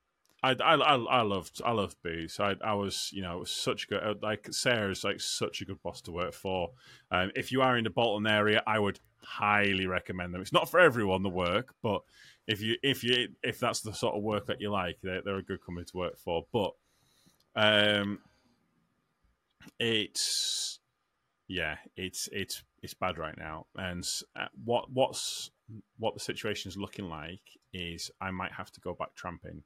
I, I, I, I loved I loved Booth. I, I was you know it was such good uh, like Sarah's like such a good boss to work for. Um, if you are in the Bolton area, I would highly recommend them. It's not for everyone the work, but if you if you if that's the sort of work that you like, they're, they're a good company to work for. But um, it's yeah, it's it's it's bad right now. And uh, what what's what the situation's looking like is I might have to go back tramping.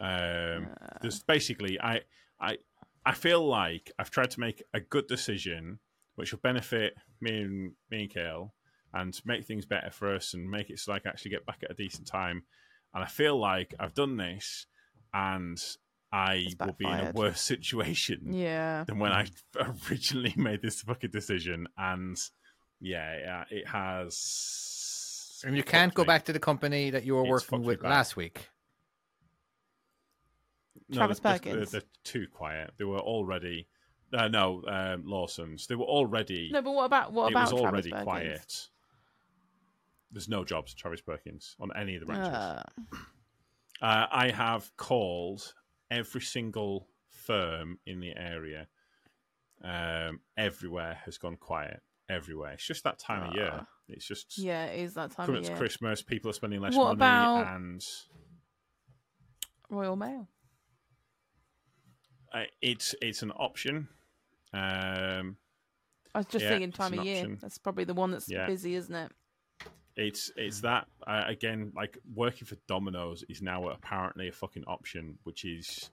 Um, there's basically I I I feel like I've tried to make a good decision which will benefit me and me and Kale and make things better for us and make it so I can actually get back at a decent time. And I feel like I've done this and I will be in a worse <laughs> situation Yeah. than when I <laughs> originally made this fucking decision. And yeah, yeah it has. And you can't go me. back to the company that you were It's working with last week. Travis they're, Perkins. They're, they're too quiet. They were already. Uh, no, um, Lawson's. They were already. No, but what about what it about was Travis already Perkins? quiet. There's no jobs Travis Perkins on any of the branches. Uh, Uh, I have called every single firm in the area. Um, everywhere has gone quiet. Everywhere. It's just that time of year. Ah. It's just yeah, it is that time coming of year. Christmas. People are spending less What money, about- and Royal Mail. uh, it's it's an option. Um, I was just Yeah, thinking time of year. option. That's probably the one that's Yeah. busy, isn't it? It's it's that uh, again. Like working for Domino's is now apparently a fucking option, which is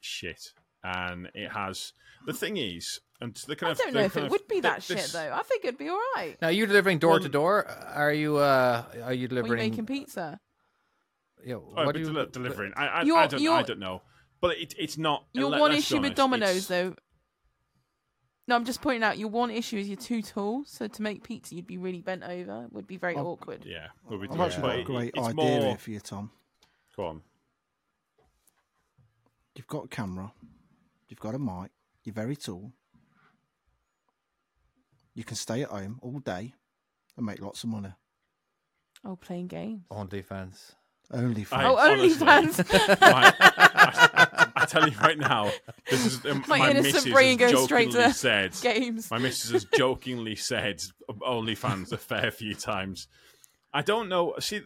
shit. And it has the thing is, and the kind I of don't know if it of- would be the- that shit this- though. I think it'd be all right. Now, you're you delivering door to door? Are you? uh Are you Or you delivering? making pizza? Yeah, Oh, what but do you? deli- delivering. I, I, I don't. I don't know. But it, it's not. Your let- one let's be issue with honest, Domino's though. No, I'm just pointing out your one issue is you're too tall. So to make pizza, you'd be really bent over. It would be very Oh, awkward. Yeah, would be I've actually it, got a great it's idea more. here for you, Tom. Go on. You've got a camera, you've got a mic, you're very tall. You can stay at home all day and make lots of money. Oh, playing games. OnlyFans. Only fans. I- oh, honestly- OnlyFans. My- I, I tell you right now, this is um, My my, innocent missus brain goes straight to said. games. My missus has jokingly said OnlyFans a fair few times. I don't know. See,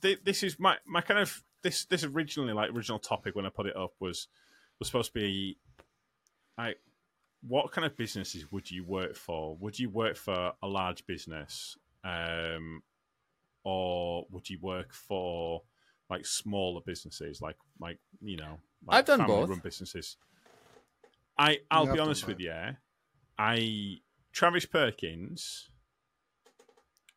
th- this is my my kind of this this originally like original topic when I put it up was was supposed to be, I, what kind of businesses would you work for? Would you work for a large business, um, or would you work for like smaller businesses, like like you know, like I've done both. family-run businesses? I I'll Yeah, be honest with both. you. I Travis Perkins.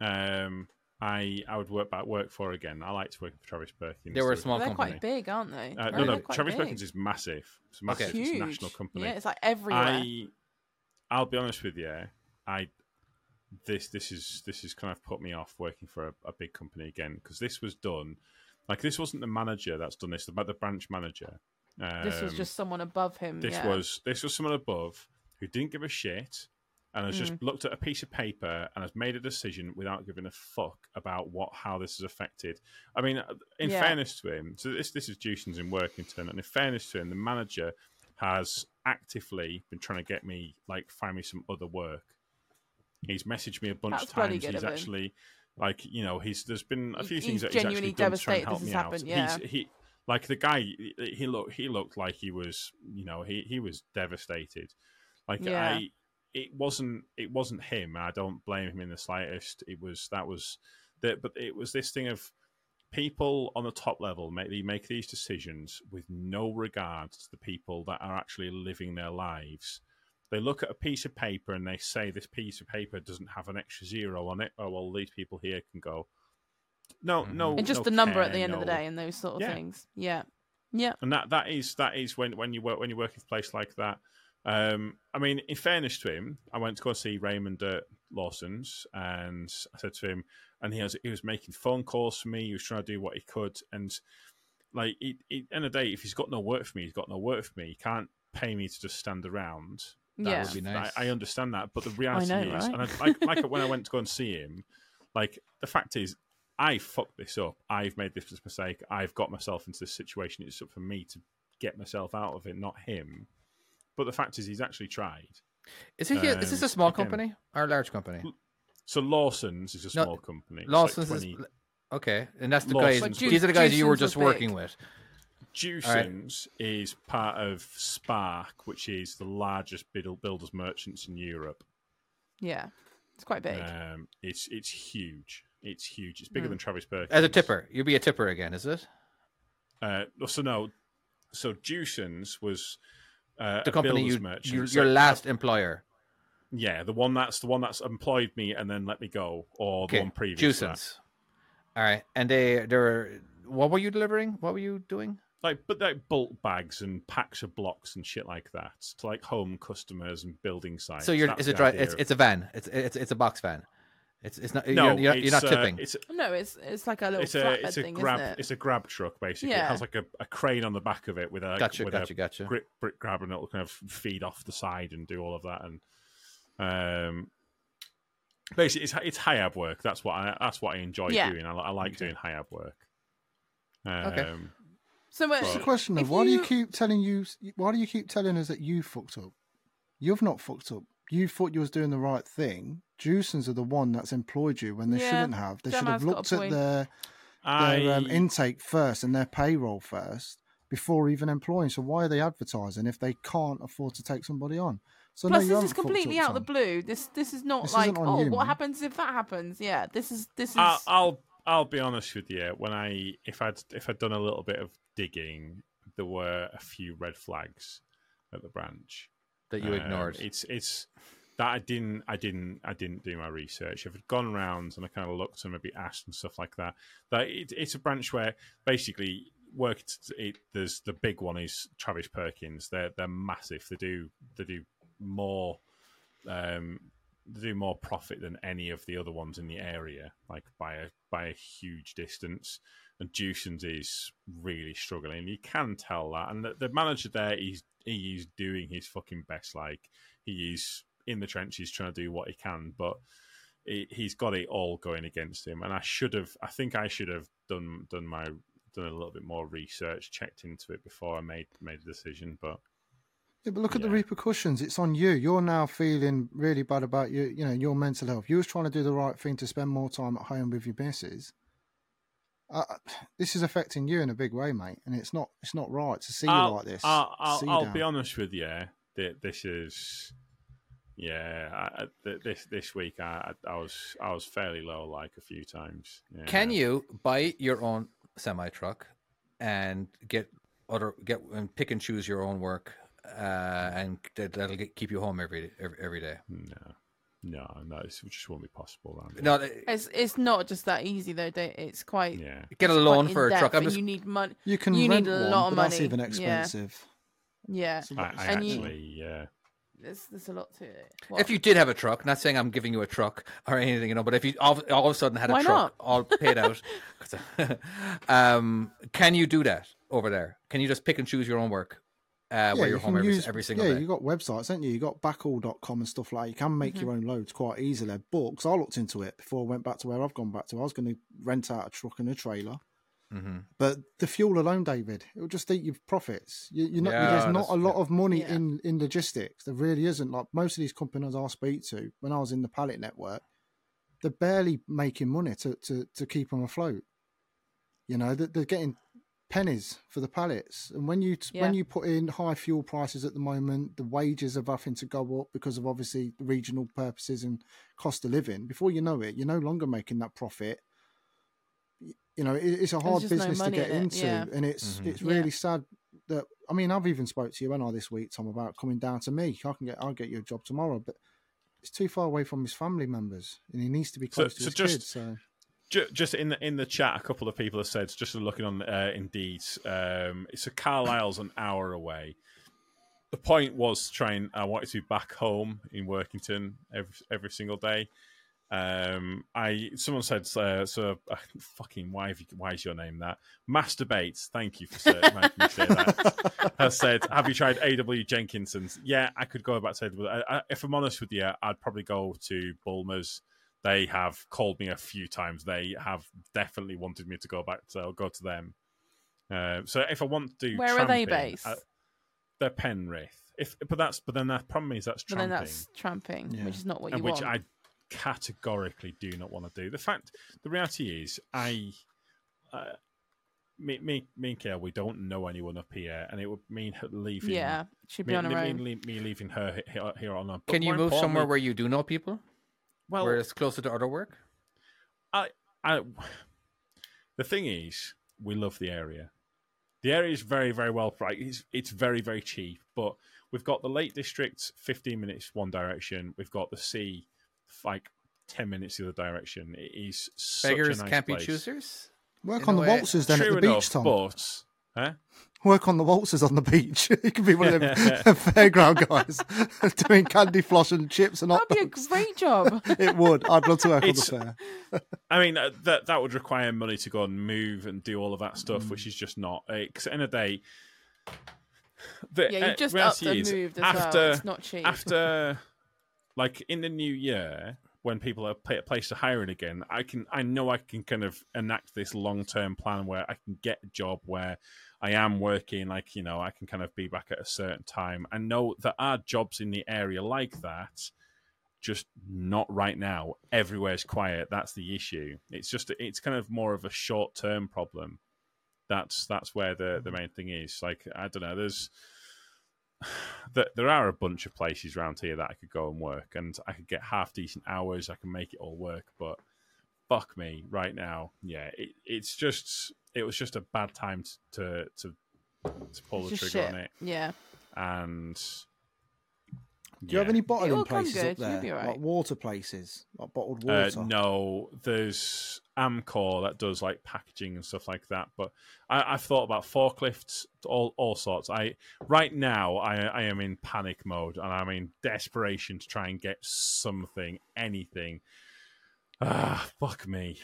Um, I I would work back work for again. I like to work for Travis Perkins. They were a They're- small They're quite big, aren't they? Uh, no, no. Travis big. Perkins is massive. It's massive. huge. It's a national company. Yeah, it's like everywhere. I I'll be honest with you. I this this is this has kind of put me off working for a, a big company again because this was done like this wasn't the manager that's done this, but the branch manager. this was Um, just someone above him. this yeah. was this was someone above who didn't give a shit and has Mm. just looked at a piece of paper and has made a decision without giving a fuck about what how this has affected. I mean, in Yeah. fairness to him, so this this is Jewsons in Workington, and in fairness to him, the manager has actively been trying to get me like find me some other work. He's messaged me a bunch That's of times. He's actually like you know he's there's been a few he's things that he's actually done to try and help this me has out. yeah. He's, he like the guy he he looked he looked like he was you know he he was devastated. Like Yeah. I it wasn't it wasn't him I don't blame him in the slightest. It was that was that but it was this thing of people on the top level make they make these decisions with no regard to the people that are actually living their lives. They look at a piece of paper and they say this piece of paper doesn't have an extra zero on it. Oh well, these people here can go. No, Mhm. no, and just no the number at the end of the day and those sort of Yeah. things. Yeah. Yeah. and that that is that is when when you work when you work in a place like that. Um, I mean, in fairness to him, I went to go see Raymond at Lawson's, and I said to him, and he was he was making phone calls for me. He was trying to do what he could, and like, he, he, end of the day, if he's got no work for me, he's got no work for me. He can't pay me to just stand around. That yeah. would be nice. I, I understand that, but the reality know, is, right? and I, like, like <laughs> when I went to go and see him, like the fact is, I fucked this up. I've made this mistake. I've got myself into this situation. It's up for me to get myself out of it, not him. But the fact is, he's actually tried. Is it? is this a Um, small again- company or a large company? So Lawson's is a No, small company. It's Lawson's like is 20 okay, and that's the Lawson's guys. was- These are the guys you were just working big. With. Jewson's is part of Stark, which is the largest builders merchants in Europe. Yeah. It's quite big. Um, it's it's huge. It's huge. It's bigger Mm. than Travis Perkins. As a tipper, you'll be a tipper again, is it? Uh, so no, so Jewson's was uh, The company you, merchant. you So- your last employer. yeah, the one that's the one that's employed me and then let me go, or the one previous. to All right, and they they're what were you delivering? What were you doing? Like but like bulk bags and packs of blocks and shit like that to like home customers and building sites. So you're That's it's a the dry, it's of- it's a van. It's it's it's a box van. It's it's not no, you're, you're, it's, you're not uh, tipping. it's no, it's it's like a little it's a flatbed it's a thing, grab isn't it? it's a grab truck basically. Yeah. It has like a, a crane on the back of it with a gotcha, with gotcha, a gotcha. brick brick grab and it'll kind of feed off the side and do all of that and um basically it's it's HIAB work. That's what I that's what I enjoy Yeah. doing. I, I like Okay. doing HIAB work. Um, Okay. So much. It's a question of if why do you you- keep telling you? Why do you keep telling us that you fucked up? You've not fucked up. You thought you was doing the right thing. Jewsons are the one that's employed you when they Yeah, shouldn't have. They should have Jammer's got a looked at point. their I their um, intake first and their payroll first before even employing. So why are they advertising if they can't afford to take somebody on? So Plus, no, this is completely out of the blue. This this is not This like oh, you, what man. happens if that happens? Yeah, this is this is. I, I'll I'll be honest with you. When I if I'd if I'd done a little bit of digging, there were a few red flags at the branch. that you Um, ignored. It's it's that I didn't I didn't I didn't do my research. If I'd gone around and I kind of looked and maybe asked and stuff like that, that it, it's a branch where basically work. It, there's the big one is Travis Perkins. They're they're massive. They do they do more. Um, they do more profit than any of the other ones in the area, like by a by a huge distance. And Jewson's is really struggling. You can tell that. And the, the manager there, he's he is doing his fucking best. Like he is in the trenches trying to do what he can, but he, he's got it all going against him. And I should have, I think I should have done done my done a little bit more research, checked into it before I made made a decision. But Yeah, but look at the repercussions. It's on you. You're now feeling really bad about your, you know, your mental health. You was trying to do the right thing to spend more time at home with your missus. Uh, this is affecting you in a big way, mate, and it's not. It's not right to see you I'll, like this. I'll, I'll, I'll be honest with you. This is, yeah. I, I- this this week I, I I was I was fairly low like a few times. Yeah. Can you buy your own semi truck and get other get and pick and choose your own work, uh, and that- that'll get, keep you home every every, every day? No, no, no. It just won't be possible. Andy. No, It's it's not just that easy though. Don't- It's quite Yeah. get a it's loan for a truck. I'm just You need money. You can you rent need a one, lot of but that's money. even expensive. Yeah, It's a I, lot- I And you- actually, yeah. there's there's a lot to it. if you did have a truck, not saying I'm giving you a truck or anything, you know, but if you all, all of a sudden had a Why truck not? all paid out, <laughs> <laughs> um, can you do that over there? Can you just pick and choose your own work uh, where you you're home every, use- every single yeah, day? you got websites, haven't you? You got backall.com and stuff like that. You can make Mm-hmm. your own loads quite easily. But because I looked into it before I went back to where I've gone back to, I was going to rent out a truck and a trailer. hmm But the fuel alone, David, it will just eat your profits. You, you're not, Yeah, there's not a lot of money Yeah. in, in logistics. There really isn't. Like most of these companies I speak to, when I was in the pallet network, they're barely making money to, to, to keep them afloat. You know, they're, they're getting pennies for the pallets. And when you Yeah. when you put in high fuel prices at the moment, the wages are having to go up because of obviously the regional purposes and cost of living. Before you know it, you're no longer making that profit. You know, it, it's a hard just no business to get in it, into, yeah. and it's Mhm. it's Yeah. really sad that I mean I've even spoke to you and I this week, Tom, about coming down to me. I can get I'll get you a job tomorrow, but it's too far away from his family members, and he needs to be So- close to so his just- kids. So Ju- Just in the in the chat, a couple of people have said, just looking on uh, Indeed, um, so Carlisle's an hour away. The point was trying. I wanted to be back home in Workington every every single day. Um, I someone said uh, so. Uh, fucking why? Have you, why is your name that? Masturbates. Thank you for say, making say that. <laughs> Has said, have you tried AW Jenkinson's? Yeah, I could go back to AW. I, I, if I'm honest with you, I'd probably go to Bulmer's. They have called me a few times. They have definitely wanted me to go back to go to them. Uh, so if I want to do, Where are they based? uh, they're Penrith. If but that's but then that problem is that's but tramping then that's tramping, Yeah. which is not what you and which want. I categorically do not want to do. The fact, the reality is, I, uh, me, me, me and Kale, we don't know anyone up here, and it would mean leaving. yeah, she'd be me, on her me, own. me, me leaving her here, here on. A, but Can you move somewhere where you do know people, Well, where it's closer to other work? I, I, <sighs> the thing is, we love the area. The area is very, very well priced. It's, it's very, very cheap. But we've got the Lake District, 15 minutes one direction. We've got the sea, like 10 minutes the other direction. It is such Beggars a nice can't place. be choosers. work In on the way- waltzers then True at the enough, beach, Tom. but huh? Work on the waltzers on the beach. <laughs> you could be one of them <laughs> <laughs> fairground guys doing candy floss and chips and hot That'd be a great job. It would. I'd love to work It's- on the fair. I mean, uh, that that would require money to go and move and do all of that stuff, Mm. which is just not. Because at the end of the day, the, yeah, uh, you've just reality upped and is, moved as after, well. It's not cheap. after like in the new year when people are pla- placed to hiring again i can i know i can kind of enact this long-term plan where i can get a job where i am working like you know i can kind of be back at a certain time. I know there are jobs in the area like that just not right now. Everywhere's quiet. That's the issue. It's just it's kind of more of a short-term problem. That's that's where the the main thing is. Like i don't know there's <sighs> that there are a bunch of places around here that I could go and work, and I could get half decent hours. I can make it all work, but fuck me right now. Yeah, it, it's just it was just a bad time to to to pull the It's just trigger shit. on it, Yeah. and Do you have any bottling places up there? be all right. Like water places, like bottled Uh, water. no, there's Amcor that does like packaging and stuff like that. But I, I've thought about forklifts, all all sorts. I right now I I am in panic mode and I'm in desperation to try and get something, anything. Ah, fuck me.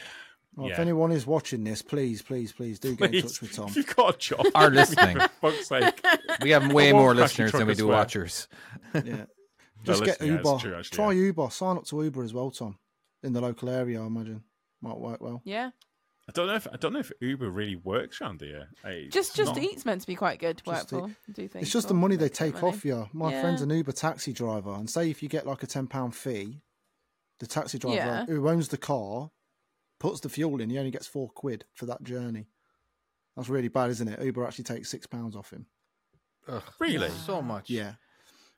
Well, If anyone is watching this, please, please, please do get in touch with Tom. You've got a job, Are listening. <laughs> for fuck's sake. We have way more listeners than we do swear. watchers. Yeah. <laughs> Just get listening, yeah, Uber. true, actually, Try yeah. Uber. Sign up to Uber as well, Tom. In the local area, I imagine. Might work well. Yeah. I don't know if I don't know if Uber really works around here. I- Just it's just not- Eat's meant to be quite good to work Just for. Do think It's just the money they take money. off you. My Yeah. friend's an Uber taxi driver, and say if you get like a ten pound fee, the taxi driver Yeah. who owns the car puts the fuel in. He only gets four quid for that journey. That's really bad, isn't it? Uber actually takes six pounds off him. Ugh, Really? So much. Yeah,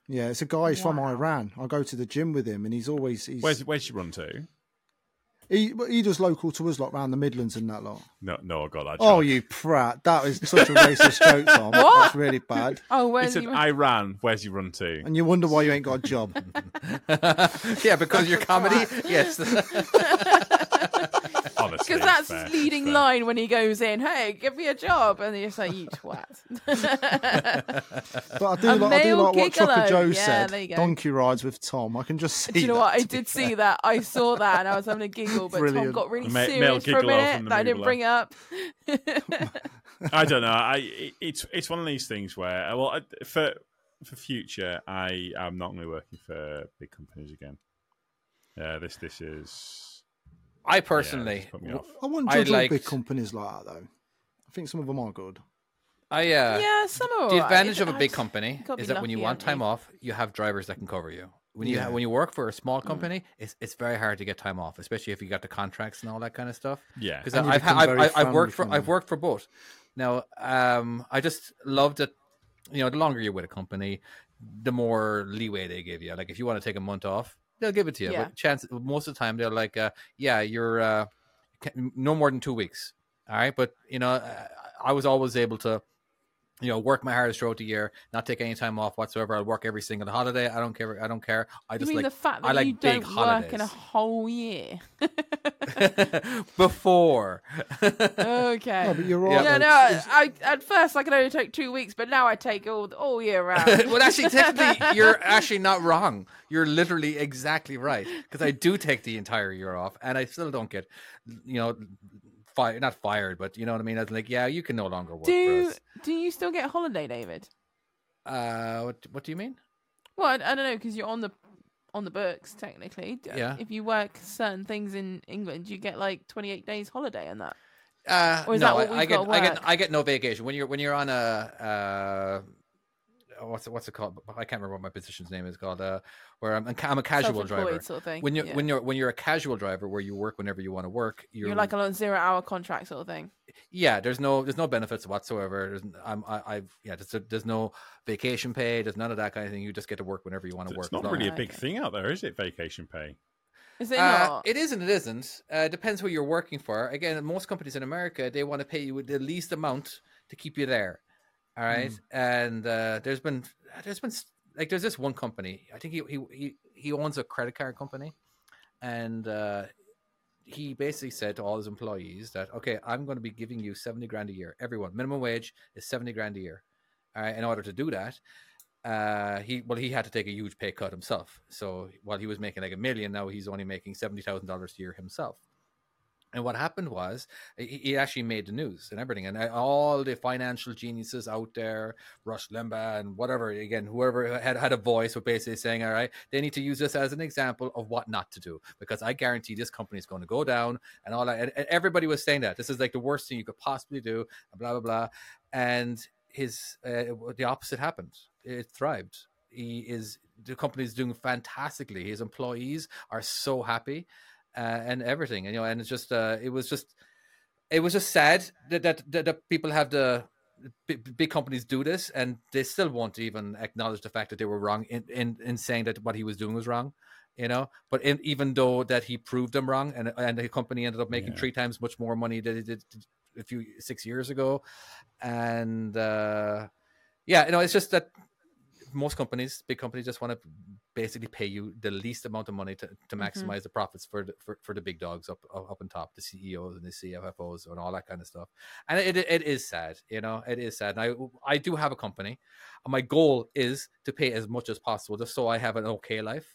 yeah. It's a guy. He's from Iran. I go to the gym with him, and he's always he's Where's where's she run to? He he does local to us, like round the Midlands and that lot. No, no, I got that. Oh, joke. you prat! That is such a racist joke, Tom. <laughs> What? That's really bad. Oh, He where's said you? Iran. Where's he run to? And you wonder why you ain't got a job. <laughs> yeah, because your comedy. <laughs> yes. Honestly, Because that's fair, leading fair. line when he goes in. Hey, give me a job, and you say, "You twat." But I do A like I do male like what Trucker. Joe Yeah, said. you. Donkey rides with Tom. I can just see. Do you know that, what? I to be did fair. see that. I saw that, and I was having a giggle, but Tom got really Ma- serious for a minute from the that I didn't bring up. <laughs> I don't know. <laughs> I it's it's one of these things where uh, well I- for for future I am not going to be working for big companies again. Yeah, this this is I personally, this put me off. I wouldn't I judge all big companies like that though. I think some of them are good. I uh, yeah, some are the alright. advantage of a big company is be that when you want time you? off, you have drivers that can cover you. When you Yeah. when you work for a small Mm. company, it's it's very hard to get time off, especially if you got the contracts and all that kind of stuff. Yeah, because I've, I've, I've, I've worked for I've worked for both. Now, um, I just love that. You know, the longer you're with a company, the more leeway they give you. Like, if you want to take a month off, they'll give it to you. Yeah. But chance most of the time, they're like, uh, "Yeah, you're uh, no more than two weeks." All right, but you know, I was always able to you know, work my hardest throughout the year, not take any time off whatsoever. I'll work every single holiday. I don't care. I don't care. I You just mean like the fact I that like you big don't work in a whole year? <laughs> before. okay. No, but you're right. yeah, though. no. It's- I, I at first I could only take two weeks, but now I take all all year round. <laughs> well, actually, technically, <laughs> you're actually not wrong. You're literally exactly right because I do take the entire year off, and I still don't get, you know, fired. Not fired, but you know what I mean. I was like, yeah, you can no longer work for do us. do you still get holiday, David? Uh, what, what do you mean? Well, I, I don't know because you're on the on the books technically. Yeah. If you work certain things in England, you get like 28 days holiday and that. Uh, Or is no, that what I, we've I get, got I get. I get no vacation when you're when you're on a. What's it, what's it called? I can't remember what my position's name is called. Uh, where I'm, a I'm a casual driver. sort of thing. When you're yeah. when you're when you're a casual driver, where you work whenever you want to work, you're, you're like on a zero hour contract sort of thing. yeah. There's no there's no benefits whatsoever. There's I'm I, I've yeah. There's, there's no vacation pay. There's none of that kind of thing. You just get to work whenever you want to work. it's not really a big okay. thing out there, is it? Vacation pay. Is it Uh, not? it is and it isn't. Uh, it depends who you're working for. Again, most companies in America they want to pay you the least amount to keep you there. All right, and uh, there's been there's been like there's this one company. I think he he he, he owns a credit card company, and uh, he basically said to all his employees that okay, I'm going to be giving you seventy grand a year. Everyone, minimum wage is seventy grand a year. All right, in order to do that, uh he well he had to take a huge pay cut himself so while he was making like a million now he's only making $70000 a year himself and what happened was he, actually made the news and everything and uh, all the financial geniuses out there rush limbaugh and whatever again whoever had had a voice were basically saying all right they need to use this as an example of what not to do because i guarantee this company is going to go down and all that and, everybody was saying that this is like the worst thing you could possibly do blah blah blah and his uh, the opposite happened. It thrived. He is the company is doing fantastically. His employees are so happy uh, and everything and you know and it's just uh it was just it was just sad that that, that, that people have the big, big companies do this, and they still won't even acknowledge the fact that they were wrong in in, in saying that what he was doing was wrong. You know, but in, even though that he proved them wrong, and and the company ended up making Yeah. three times much more money than it did a few six years ago, and uh, yeah, you know, it's just that most companies, big companies, just want to basically pay you the least amount of money to, to maximize the profits for the for, for the big dogs up up on top, the CEOs and the CFOs and all that kind of stuff. And it it is sad, you know, it is sad. And I I do have a company, and my goal is to pay as much as possible, just so I have an okay life.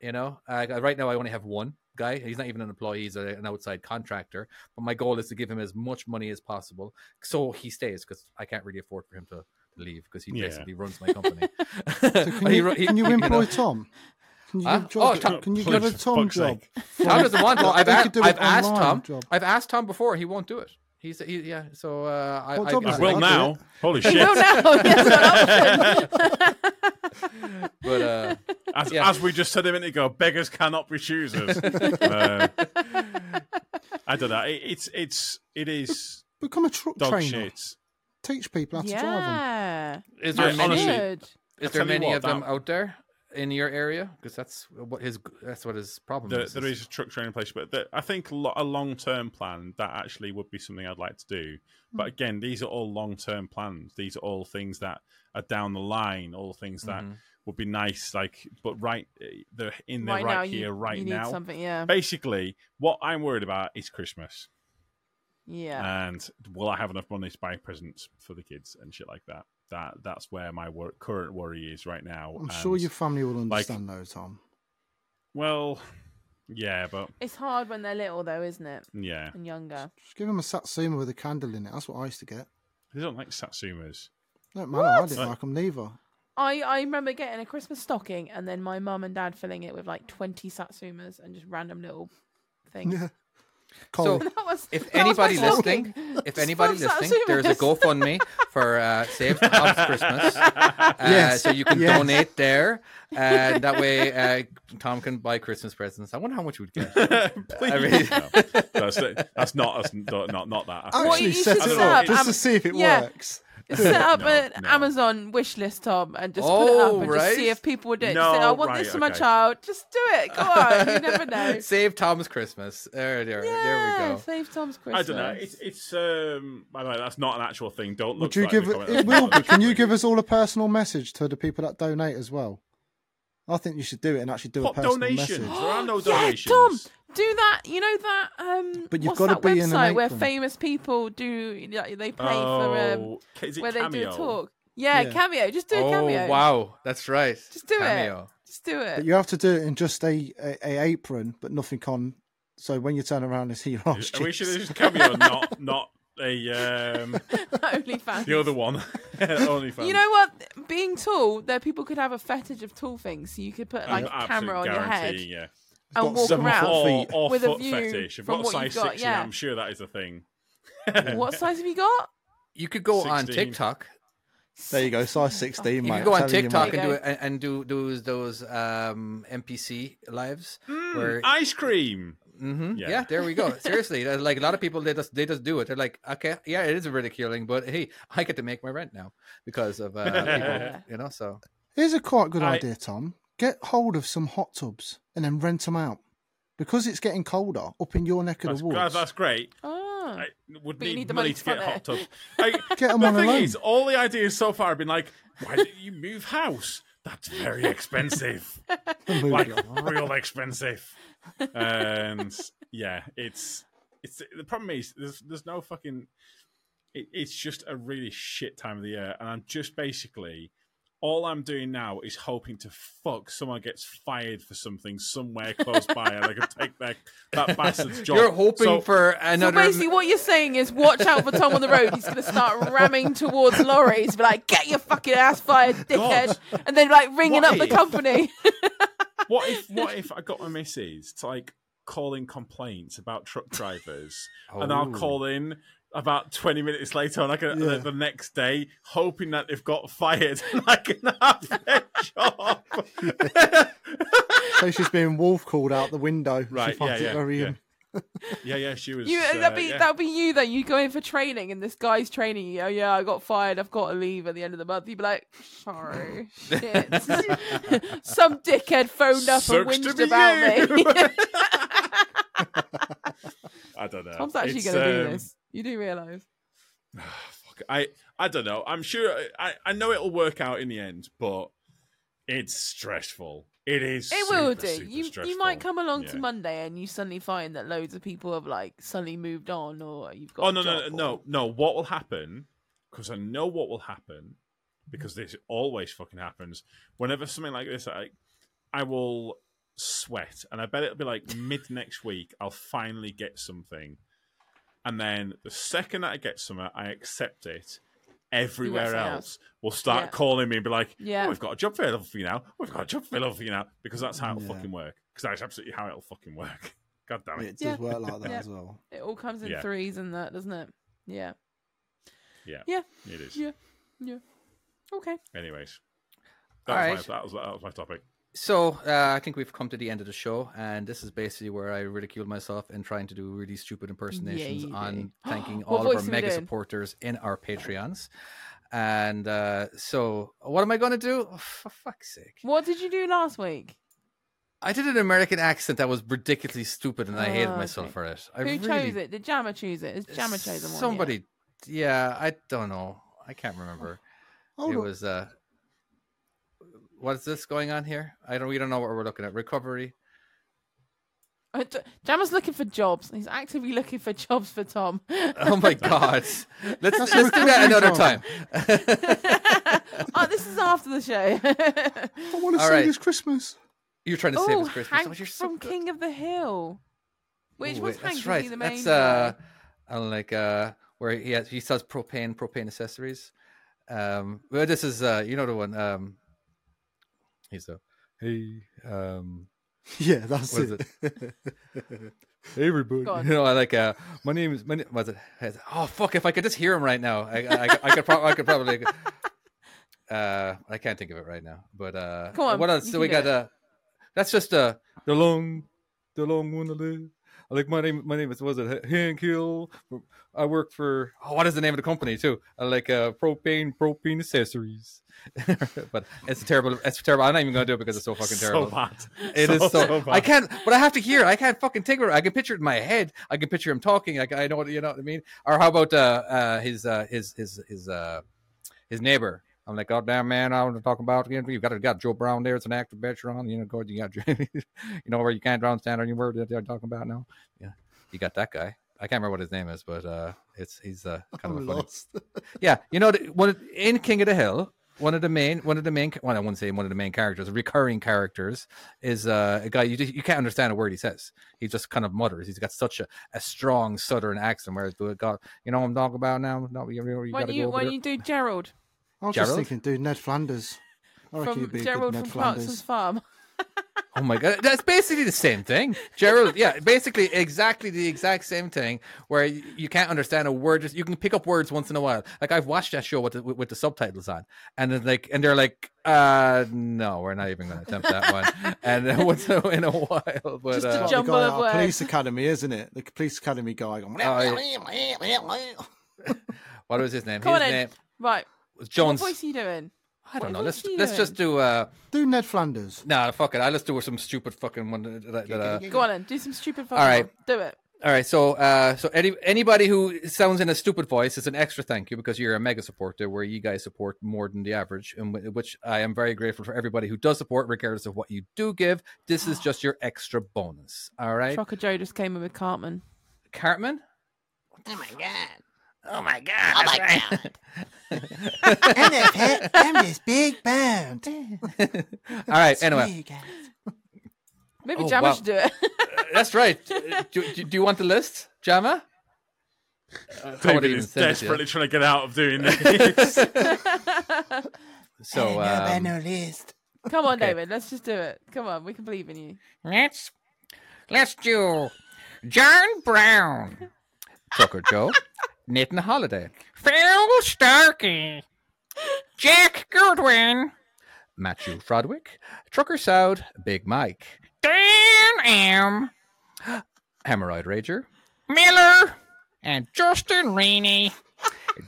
You know, uh, right now I only have one guy. He's not even an employee; he's a, an outside contractor. But my goal is to give him as much money as possible, so he stays because I can't really afford for him to leave because he Yeah. basically runs my company. <laughs> So <laughs> can you, he- can you <laughs> know, employ Tom? Can you Huh? give, job, Oh, Tom- can you please, give a Tom job? sake. Tom doesn't want to. I've, they a- could do I've asked Tom. job. I've asked Tom before. He won't do it. He's he, yeah. So uh, I, What I, I will I'll now. Holy No, shit! no, yes, but uh, As, Yeah. as we just said a minute ago, beggars cannot be choosers. Uh, I don't know. It, it's it's it is Become a truck dog trainer. shit. Teach people how to drive them. yeah. is there many? honestly- is there many what, of them that- out there in your area? Because that's what his that's what his problem There, is. there is a truck training place, but the, I think lo- a long term plan that actually would be something I'd like to do. Hmm. But again, these are all long term plans. These are all things that are down the line. All things that Mhm. would be nice. Like, but right, they're in there Right, right, now, here, you, right you need now. something. Yeah. Basically, what I'm worried about is Christmas. Yeah. and will I have enough money to buy presents for the kids and shit like that? That that's where my wor- current worry is right now. I'm and, sure your family will like- understand though, Tom. Well, yeah, but It's hard when they're little, though, isn't it? yeah, And younger. Just give them a Satsuma with a candle in it. That's what I used to get. they don't like satsumas. No matter, I What? didn't like them neither. I, I remember getting a Christmas stocking and then my mum and dad filling it with like 20 satsumas and just random little things. Yeah. Cold. that was, If that was anybody listening, stocking. if anybody Full listening, there's a. GoFundMe for uh, Save Tom's <laughs> Christmas. Uh, Yes. So you can Yes. donate there, and that way uh, Tom can buy Christmas presents. I wonder how much we'd get. <laughs> Please, I mean- no. that's, that's not that's not not, not that. What Actually, you set should it up up, just um, to see if it yeah. works. Set up No, an no. Amazon wish list, Tom, and just put it up Oh, and just see if people would do it. No, say, I want right, this for my child. Just do it. Go on. You <laughs> never know. Save Tom's Christmas. There, there, yeah, there we go. Save Tom's Christmas. I don't know. It's it's um. By the way, that's not an actual thing. Don't look. Would you give it? It will not be. an Can you give us all a personal message to the people that donate as well? I think you should do it and actually do thing. a Put personal donations. message. There are no <gasps> yeah, donations. Tom, do that. You know that. Um, But you've what's gotta that be in an website where apron. famous people do? like, They pay for um, Oh, is it where they do Cameo? a talk. Yeah, Yeah. cameo. Just do a Oh cameo. wow, that's right. Just do it. Cameo. Just do But it. you have to do it in just a, a, a apron, but nothing on. So when you turn around, it's your Are we sure cheeks. this is Cameo, not not a um <laughs> Only fans. the other one? <laughs> Only You know what? Being tall, there people could have a fetish of tall things. So you could put like a camera on your head Yeah. and walk seven around. Or, or With a view fetish. I've from what size you've got. 16, yeah. I'm sure that is a thing. <laughs> What size have you got? You could go on TikTok. There you go, size sixteen, You mate. could go on TikTok and do it and, and do those those um, NPC lives. where, Ice cream. Hmm Yeah. yeah. there we go. <laughs> Seriously, like a lot of people they just they just do it. They're like, okay, yeah, it is ridiculing, but hey, I get to make my rent now because of uh, <laughs> people, you know. So Here's a quite good I- idea, Tom. Get hold of some hot tubs and then rent them out. Because it's getting colder up in your neck of That's, the woods. that's, that's great. Oh. I would But need, need the money money to to get fund hot it. tub. <laughs> I, Get 'em the on a thing loan. is, all the ideas so far have been like, why don't you move house? That's very expensive. like real expensive. And yeah, it's it's the problem is there's there's no fucking it, it's just a really shit time of the year and I'm just basically all I'm doing now is hoping to fuck someone gets fired for something somewhere close by and I can take that that bastard's job. you're hoping So- for So basically, what you're saying is, watch out for Tom on the road. He's going to start ramming towards lorries, be like, "Get your fucking ass fired, dickhead!" And then like ringing What up the company. <laughs> what if what if I got my missus to like call in complaints about truck drivers <laughs> and I'll Oh. call in about 20 minutes later and I can Yeah. the, the next day hoping that they've got fired and I can have their job. <laughs> So she's being wolf called out the window. Right, She finds yeah, it yeah, very, yeah. Yeah, yeah, she was. You uh, that'd be yeah. that'd be you then. You go in for training, and this guy's training you. Oh yeah, I got fired. I've got to leave at the end of the month. You'd be like, sorry, shit. <laughs> Some dickhead phoned up and Sucks to whinged about you. me. <laughs> I don't know. Tom's actually going to do um, this. You do realise? <sighs> Fuck, I I don't know. I'm sure. I I know it'll work out in the end, but it's stressful. It is. It will super, do. super You you might come along to Monday and you suddenly find that loads of people have like suddenly moved on, or you've got. Oh no no job, no or- no! What will happen? Because I know what will happen. Because this always fucking happens. Whenever something like this, I I will sweat, and I bet it'll be like <laughs> mid next week. I'll finally get something, and then the second that I get something, I accept it. Everywhere something else will start Yeah. calling me and be like, Yeah. "Oh, we've got a job available for you now. Oh, we've got a job available for you now." Because that's how it'll Yeah. fucking work. Because that's absolutely how it'll fucking work. <laughs> God damn it! It does Yeah. work like that <laughs> Yeah. as well. It all comes in Yeah. threes and that, doesn't it? Yeah. Yeah, Yeah. it is. Yeah. Yeah. Okay. Anyways, that All was, right. my, that was that was my topic. So uh, I think we've come to the end of the show, and this is basically where I ridicule myself in trying to do really stupid impersonations you on <gasps> thanking all of our mega doing? supporters in our Patreons. And uh, so, what am I going to do? Oh, for fuck's sake! What did you do last week? I did an American accent that was ridiculously stupid, and I hated Oh, myself for it. I Who really, chose it? Did Jammer choose it? Is Jammer chosen one? yet? Somebody, yeah, I don't know. I can't remember. Hold it on. was uh, what is this going on here? I don't. We don't know what we're looking at. Recovery. Uh, J- Jammer's looking for jobs. He's actively looking for jobs for Tom. Oh my <laughs> god! Let's let's do that another recovery time. <laughs> oh, this is after the show. I want to All say right. this Christmas. You're trying to save oh, us Christmas. Hank Oh, you're so from good. King of the Hill. Which was Hank? That's right. the main That's uh, guy? uh, like uh, where he has, he sells propane propane accessories. Um, well, this is uh, you know the one. Um, he's a hey um. <laughs> Yeah, that's What is it. <laughs> Hey everybody! You know, I like uh, my name is my name, was it? Oh fuck! If I could just hear him right now, I I, I, I could probably I could probably. Uh, I can't think of it right now, but uh, Come on, what else? So we got do it. uh, that's just uh, the long, the long one to live. I like my name. My name is was it Hank Hill. I work for. Oh, what is the name of the company too? I like uh, propane propane accessories. <laughs> but it's terrible. It's terrible. I'm not even gonna do it because it's so fucking terrible. So bad. It is so. bad. I can't, but I have to hear. it. I can't fucking take it. I can picture it in my head. I can picture him talking. Like I know what you know what I mean. Or how about uh, uh his uh his his his uh his neighbor? I'm like, oh damn man, I want to talk about again. you've got you got Joe Brown there. It's an actor veteran. You know, go. You got <laughs> you know where you can't drown stand on your word that they're talking about now. Yeah, you got that guy. I can't remember what his name is, but uh, it's he's uh <laughs> kind of I'm a funny. <laughs> Yeah, you know, one in King of the Hill, one of the main, one of the main, well, I wouldn't say one of the main characters, recurring characters is uh, a guy you just, you can't understand a word he says. He just kind of mutters. He's got such a, a strong Southern accent. Whereas the guy, you know, what I'm talking about now. No, you, you, you when you go when there. you do Gerald I was just thinking, dude, Ned Flanders. I reckon from he'd be a good Gerald Ned from Clarkson's Flanders. Farm. <laughs> Oh my god, that's basically the same thing, Gerald. Yeah, basically exactly the exact same thing. Where you, you can't understand a word, just you can pick up words once in a while. Like I've watched that show with the, with, with the subtitles on, and then like, and they're like, uh, no, we're not even going to attempt that one. <laughs> And then once in a- while, but Just uh, like the jumble guy of words. Police Academy, isn't it? The police academy guy. Going, <laughs> what was his name? Come his on name. Right. Was Jones. What voice are you doing? I don't what know. Let's let's doing? just do. uh do Ned Flanders. Nah, fuck it. I let's do some stupid fucking one. That, that, that, uh, Go on then. Do some stupid fucking All right. one. Do it. All right, so uh, so any, anybody who sounds in a stupid voice is an extra thank you because you're a mega supporter where you guys support more than the average, and wh- which I am very grateful for everybody who does support, regardless of what you do give. This is just your extra bonus. All right, Trucker Joe just came in with Cartman. Cartman. Oh my god. Oh my god! Oh my god. I'm the. I'm this big band. <laughs> <laughs> All right. Anyway, Maybe Oh, Jammer wow. should do it. that's right. Uh, Do, do, do you want the list, Jammer? <laughs> Uh, Todd David even is sent it to desperately trying to get out of doing this. So um, list. Come on, Okay. David. Let's just do it. Come on. We can believe in you. Let's let's do John Brown, Trucker Joe, Nathan Holiday, Phil Starkey, Jack Goodwin, Matthew Frodwick, Trucker Soud, Big Mike, Dan M, Hemorrhoid Rager, Miller. And Justin Rainey.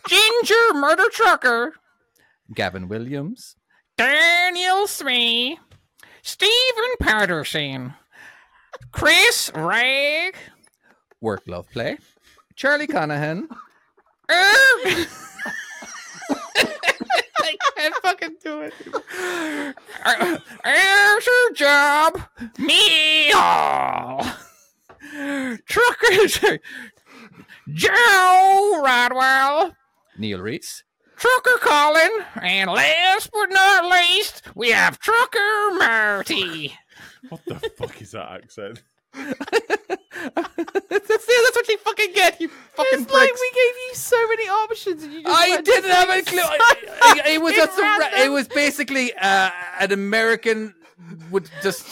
Ginger Murder Trucker. Gavin Williams, Daniel Three. Stephen Patterson. Chris Ragg. Work Love Play, Charlie Conahan, I can't fucking do it. Er- Here's your job. Me all. Trucker. Joe Rodwell. Neil Reitz, Trucker Colin. And last but not least, we have Trucker Marty. What the fuck is that accent? <laughs> that's, that's what you fucking get, you fucking It's like we gave you so many options and you just I didn't have a clue. I- <laughs> I- it was <laughs> just a, it was basically uh, an American would just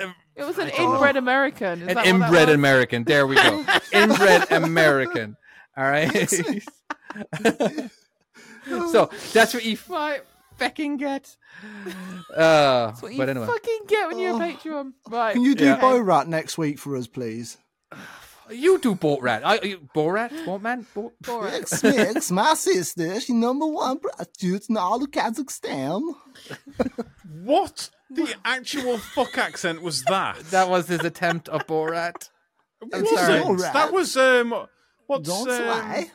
uh, It was an inbred American. Is an that what that inbred? American. There we go. <laughs> inbred American. All right. so that's what you Right. Fucking get. <laughs> Uh, That's what you but anyway, fucking get when you're Oh. a Patreon. Right. Can you do Yeah. Borat next week for us, please? <sighs> you do Borat. I, you, Borat, Boatman, Bo- Borat. Smix, <laughs> my sister, she number one prostitute in all of Kazakhstan. <laughs> What the actual fuck accent was that? That was his attempt of Borat. I'm wasn't. sorry. Borat. That was um. What's Don't um, lie.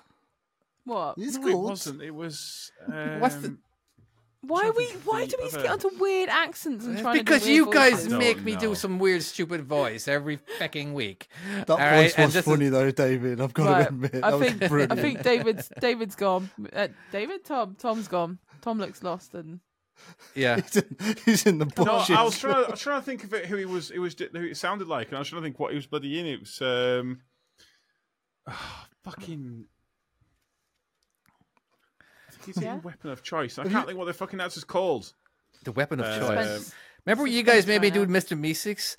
What? It's No, it wasn't. It was. Um, What's the- Why trying to we? Why do we just get onto weird accents and trying Because to do you guys voices? No, make me no. do some weird, stupid voice every fucking week. That All voice right, and was this is- funny though, David. I've got Right, to admit. That I was think I think David's David's gone. Uh, David, Tom, Tom's gone. Tom looks lost and Yeah. he's, in, he's in the No, bushes. I was trying. To, I was trying to think of it. Who he was. It was. Who it sounded like, and I was trying to think what he was bloody in. It was um. <sighs> fucking. I think he's Yeah? a weapon of choice. I can't think what the fucking actor's called. The weapon of Uh, choice. Spence- Remember what you guys made me do Suspense Mr. Meeseeks?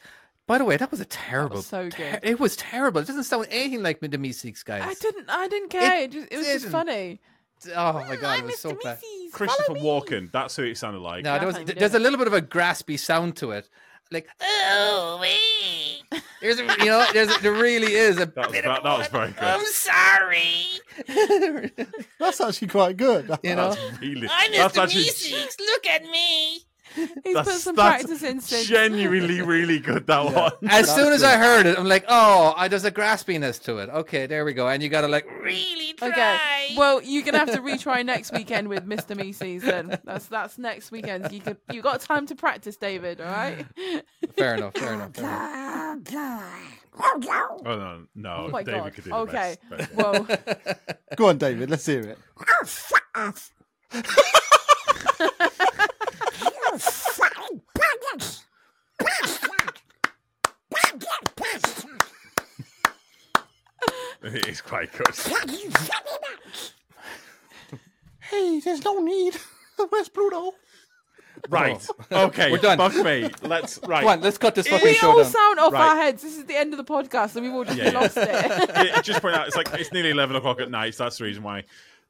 By the way, that was a terrible. so ter- good. it was terrible. It doesn't sound anything like Mr. Meeseeks guys. I didn't I didn't care. It, just, it was just didn't. funny. Oh my god, I'm it was so Mr. bad. Christopher Follow. Walken. That's who it sounded like. No, there was, Nothing to do there's a little bit of a graspy sound to it. Like, Oh, wait. there's, a, you know, there's, there really is a <laughs> That was, bit that, of that was very good. I'm sorry. That's actually quite good. you know. That's really. I'm that's Mr. actually Meeseeks. Look at me. <laughs> He's put some that's practice in since. genuinely really good. That one. As That's soon as good. I heard it, I'm like, oh, I, there's a graspiness to it. Okay, there we go. And you got to like, Really try. Okay. Well, you're gonna have to retry next weekend with Mr. Mises. Then that's that's next weekend. You could you got time to practice, David. All right. <laughs> fair enough, fair enough. Fair enough. Oh no, no, Oh my David God. could do Okay. best. Well, <laughs> Go on, David. Let's hear it. It is quite good. Hey, there's no need. <laughs> Where's Pluto? Right. <laughs> Okay. We're done. Fuck me. Let's. Right. Come on, let's cut this fucking we show all down. sound off Right. our heads. This is the end of the podcast, and we've all just Yeah, yeah. lost it. <laughs> Yeah, just point out, it's like it's nearly eleven o'clock at night. So that's the reason why.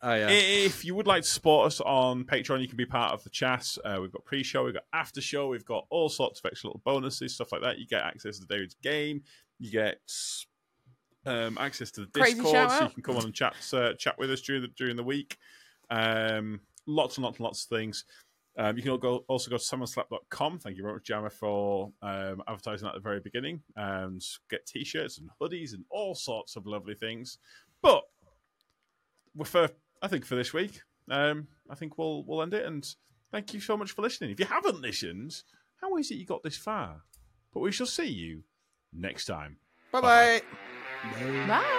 Oh, yeah. If you would like to support us on Patreon, you can be part of the chat. Uh, we've got pre-show, we've got after-show, we've got all sorts of extra little bonuses, stuff like that. You get access to David's game. You get um, access to the Crazy Discord, so you can come on and chat uh, chat with us during the during the week. Um, lots and lots and lots of things. Um, you can all go, also go to salmonslap.com. Thank you very much, Jammer, for um, advertising at the very beginning. And get t-shirts and hoodies and all sorts of lovely things. But we're for I think for this week, um, I think we'll we'll end it. And thank you so much for listening. If you haven't listened, how is it you got this far? But we shall see you next time. Bye bye. Bye.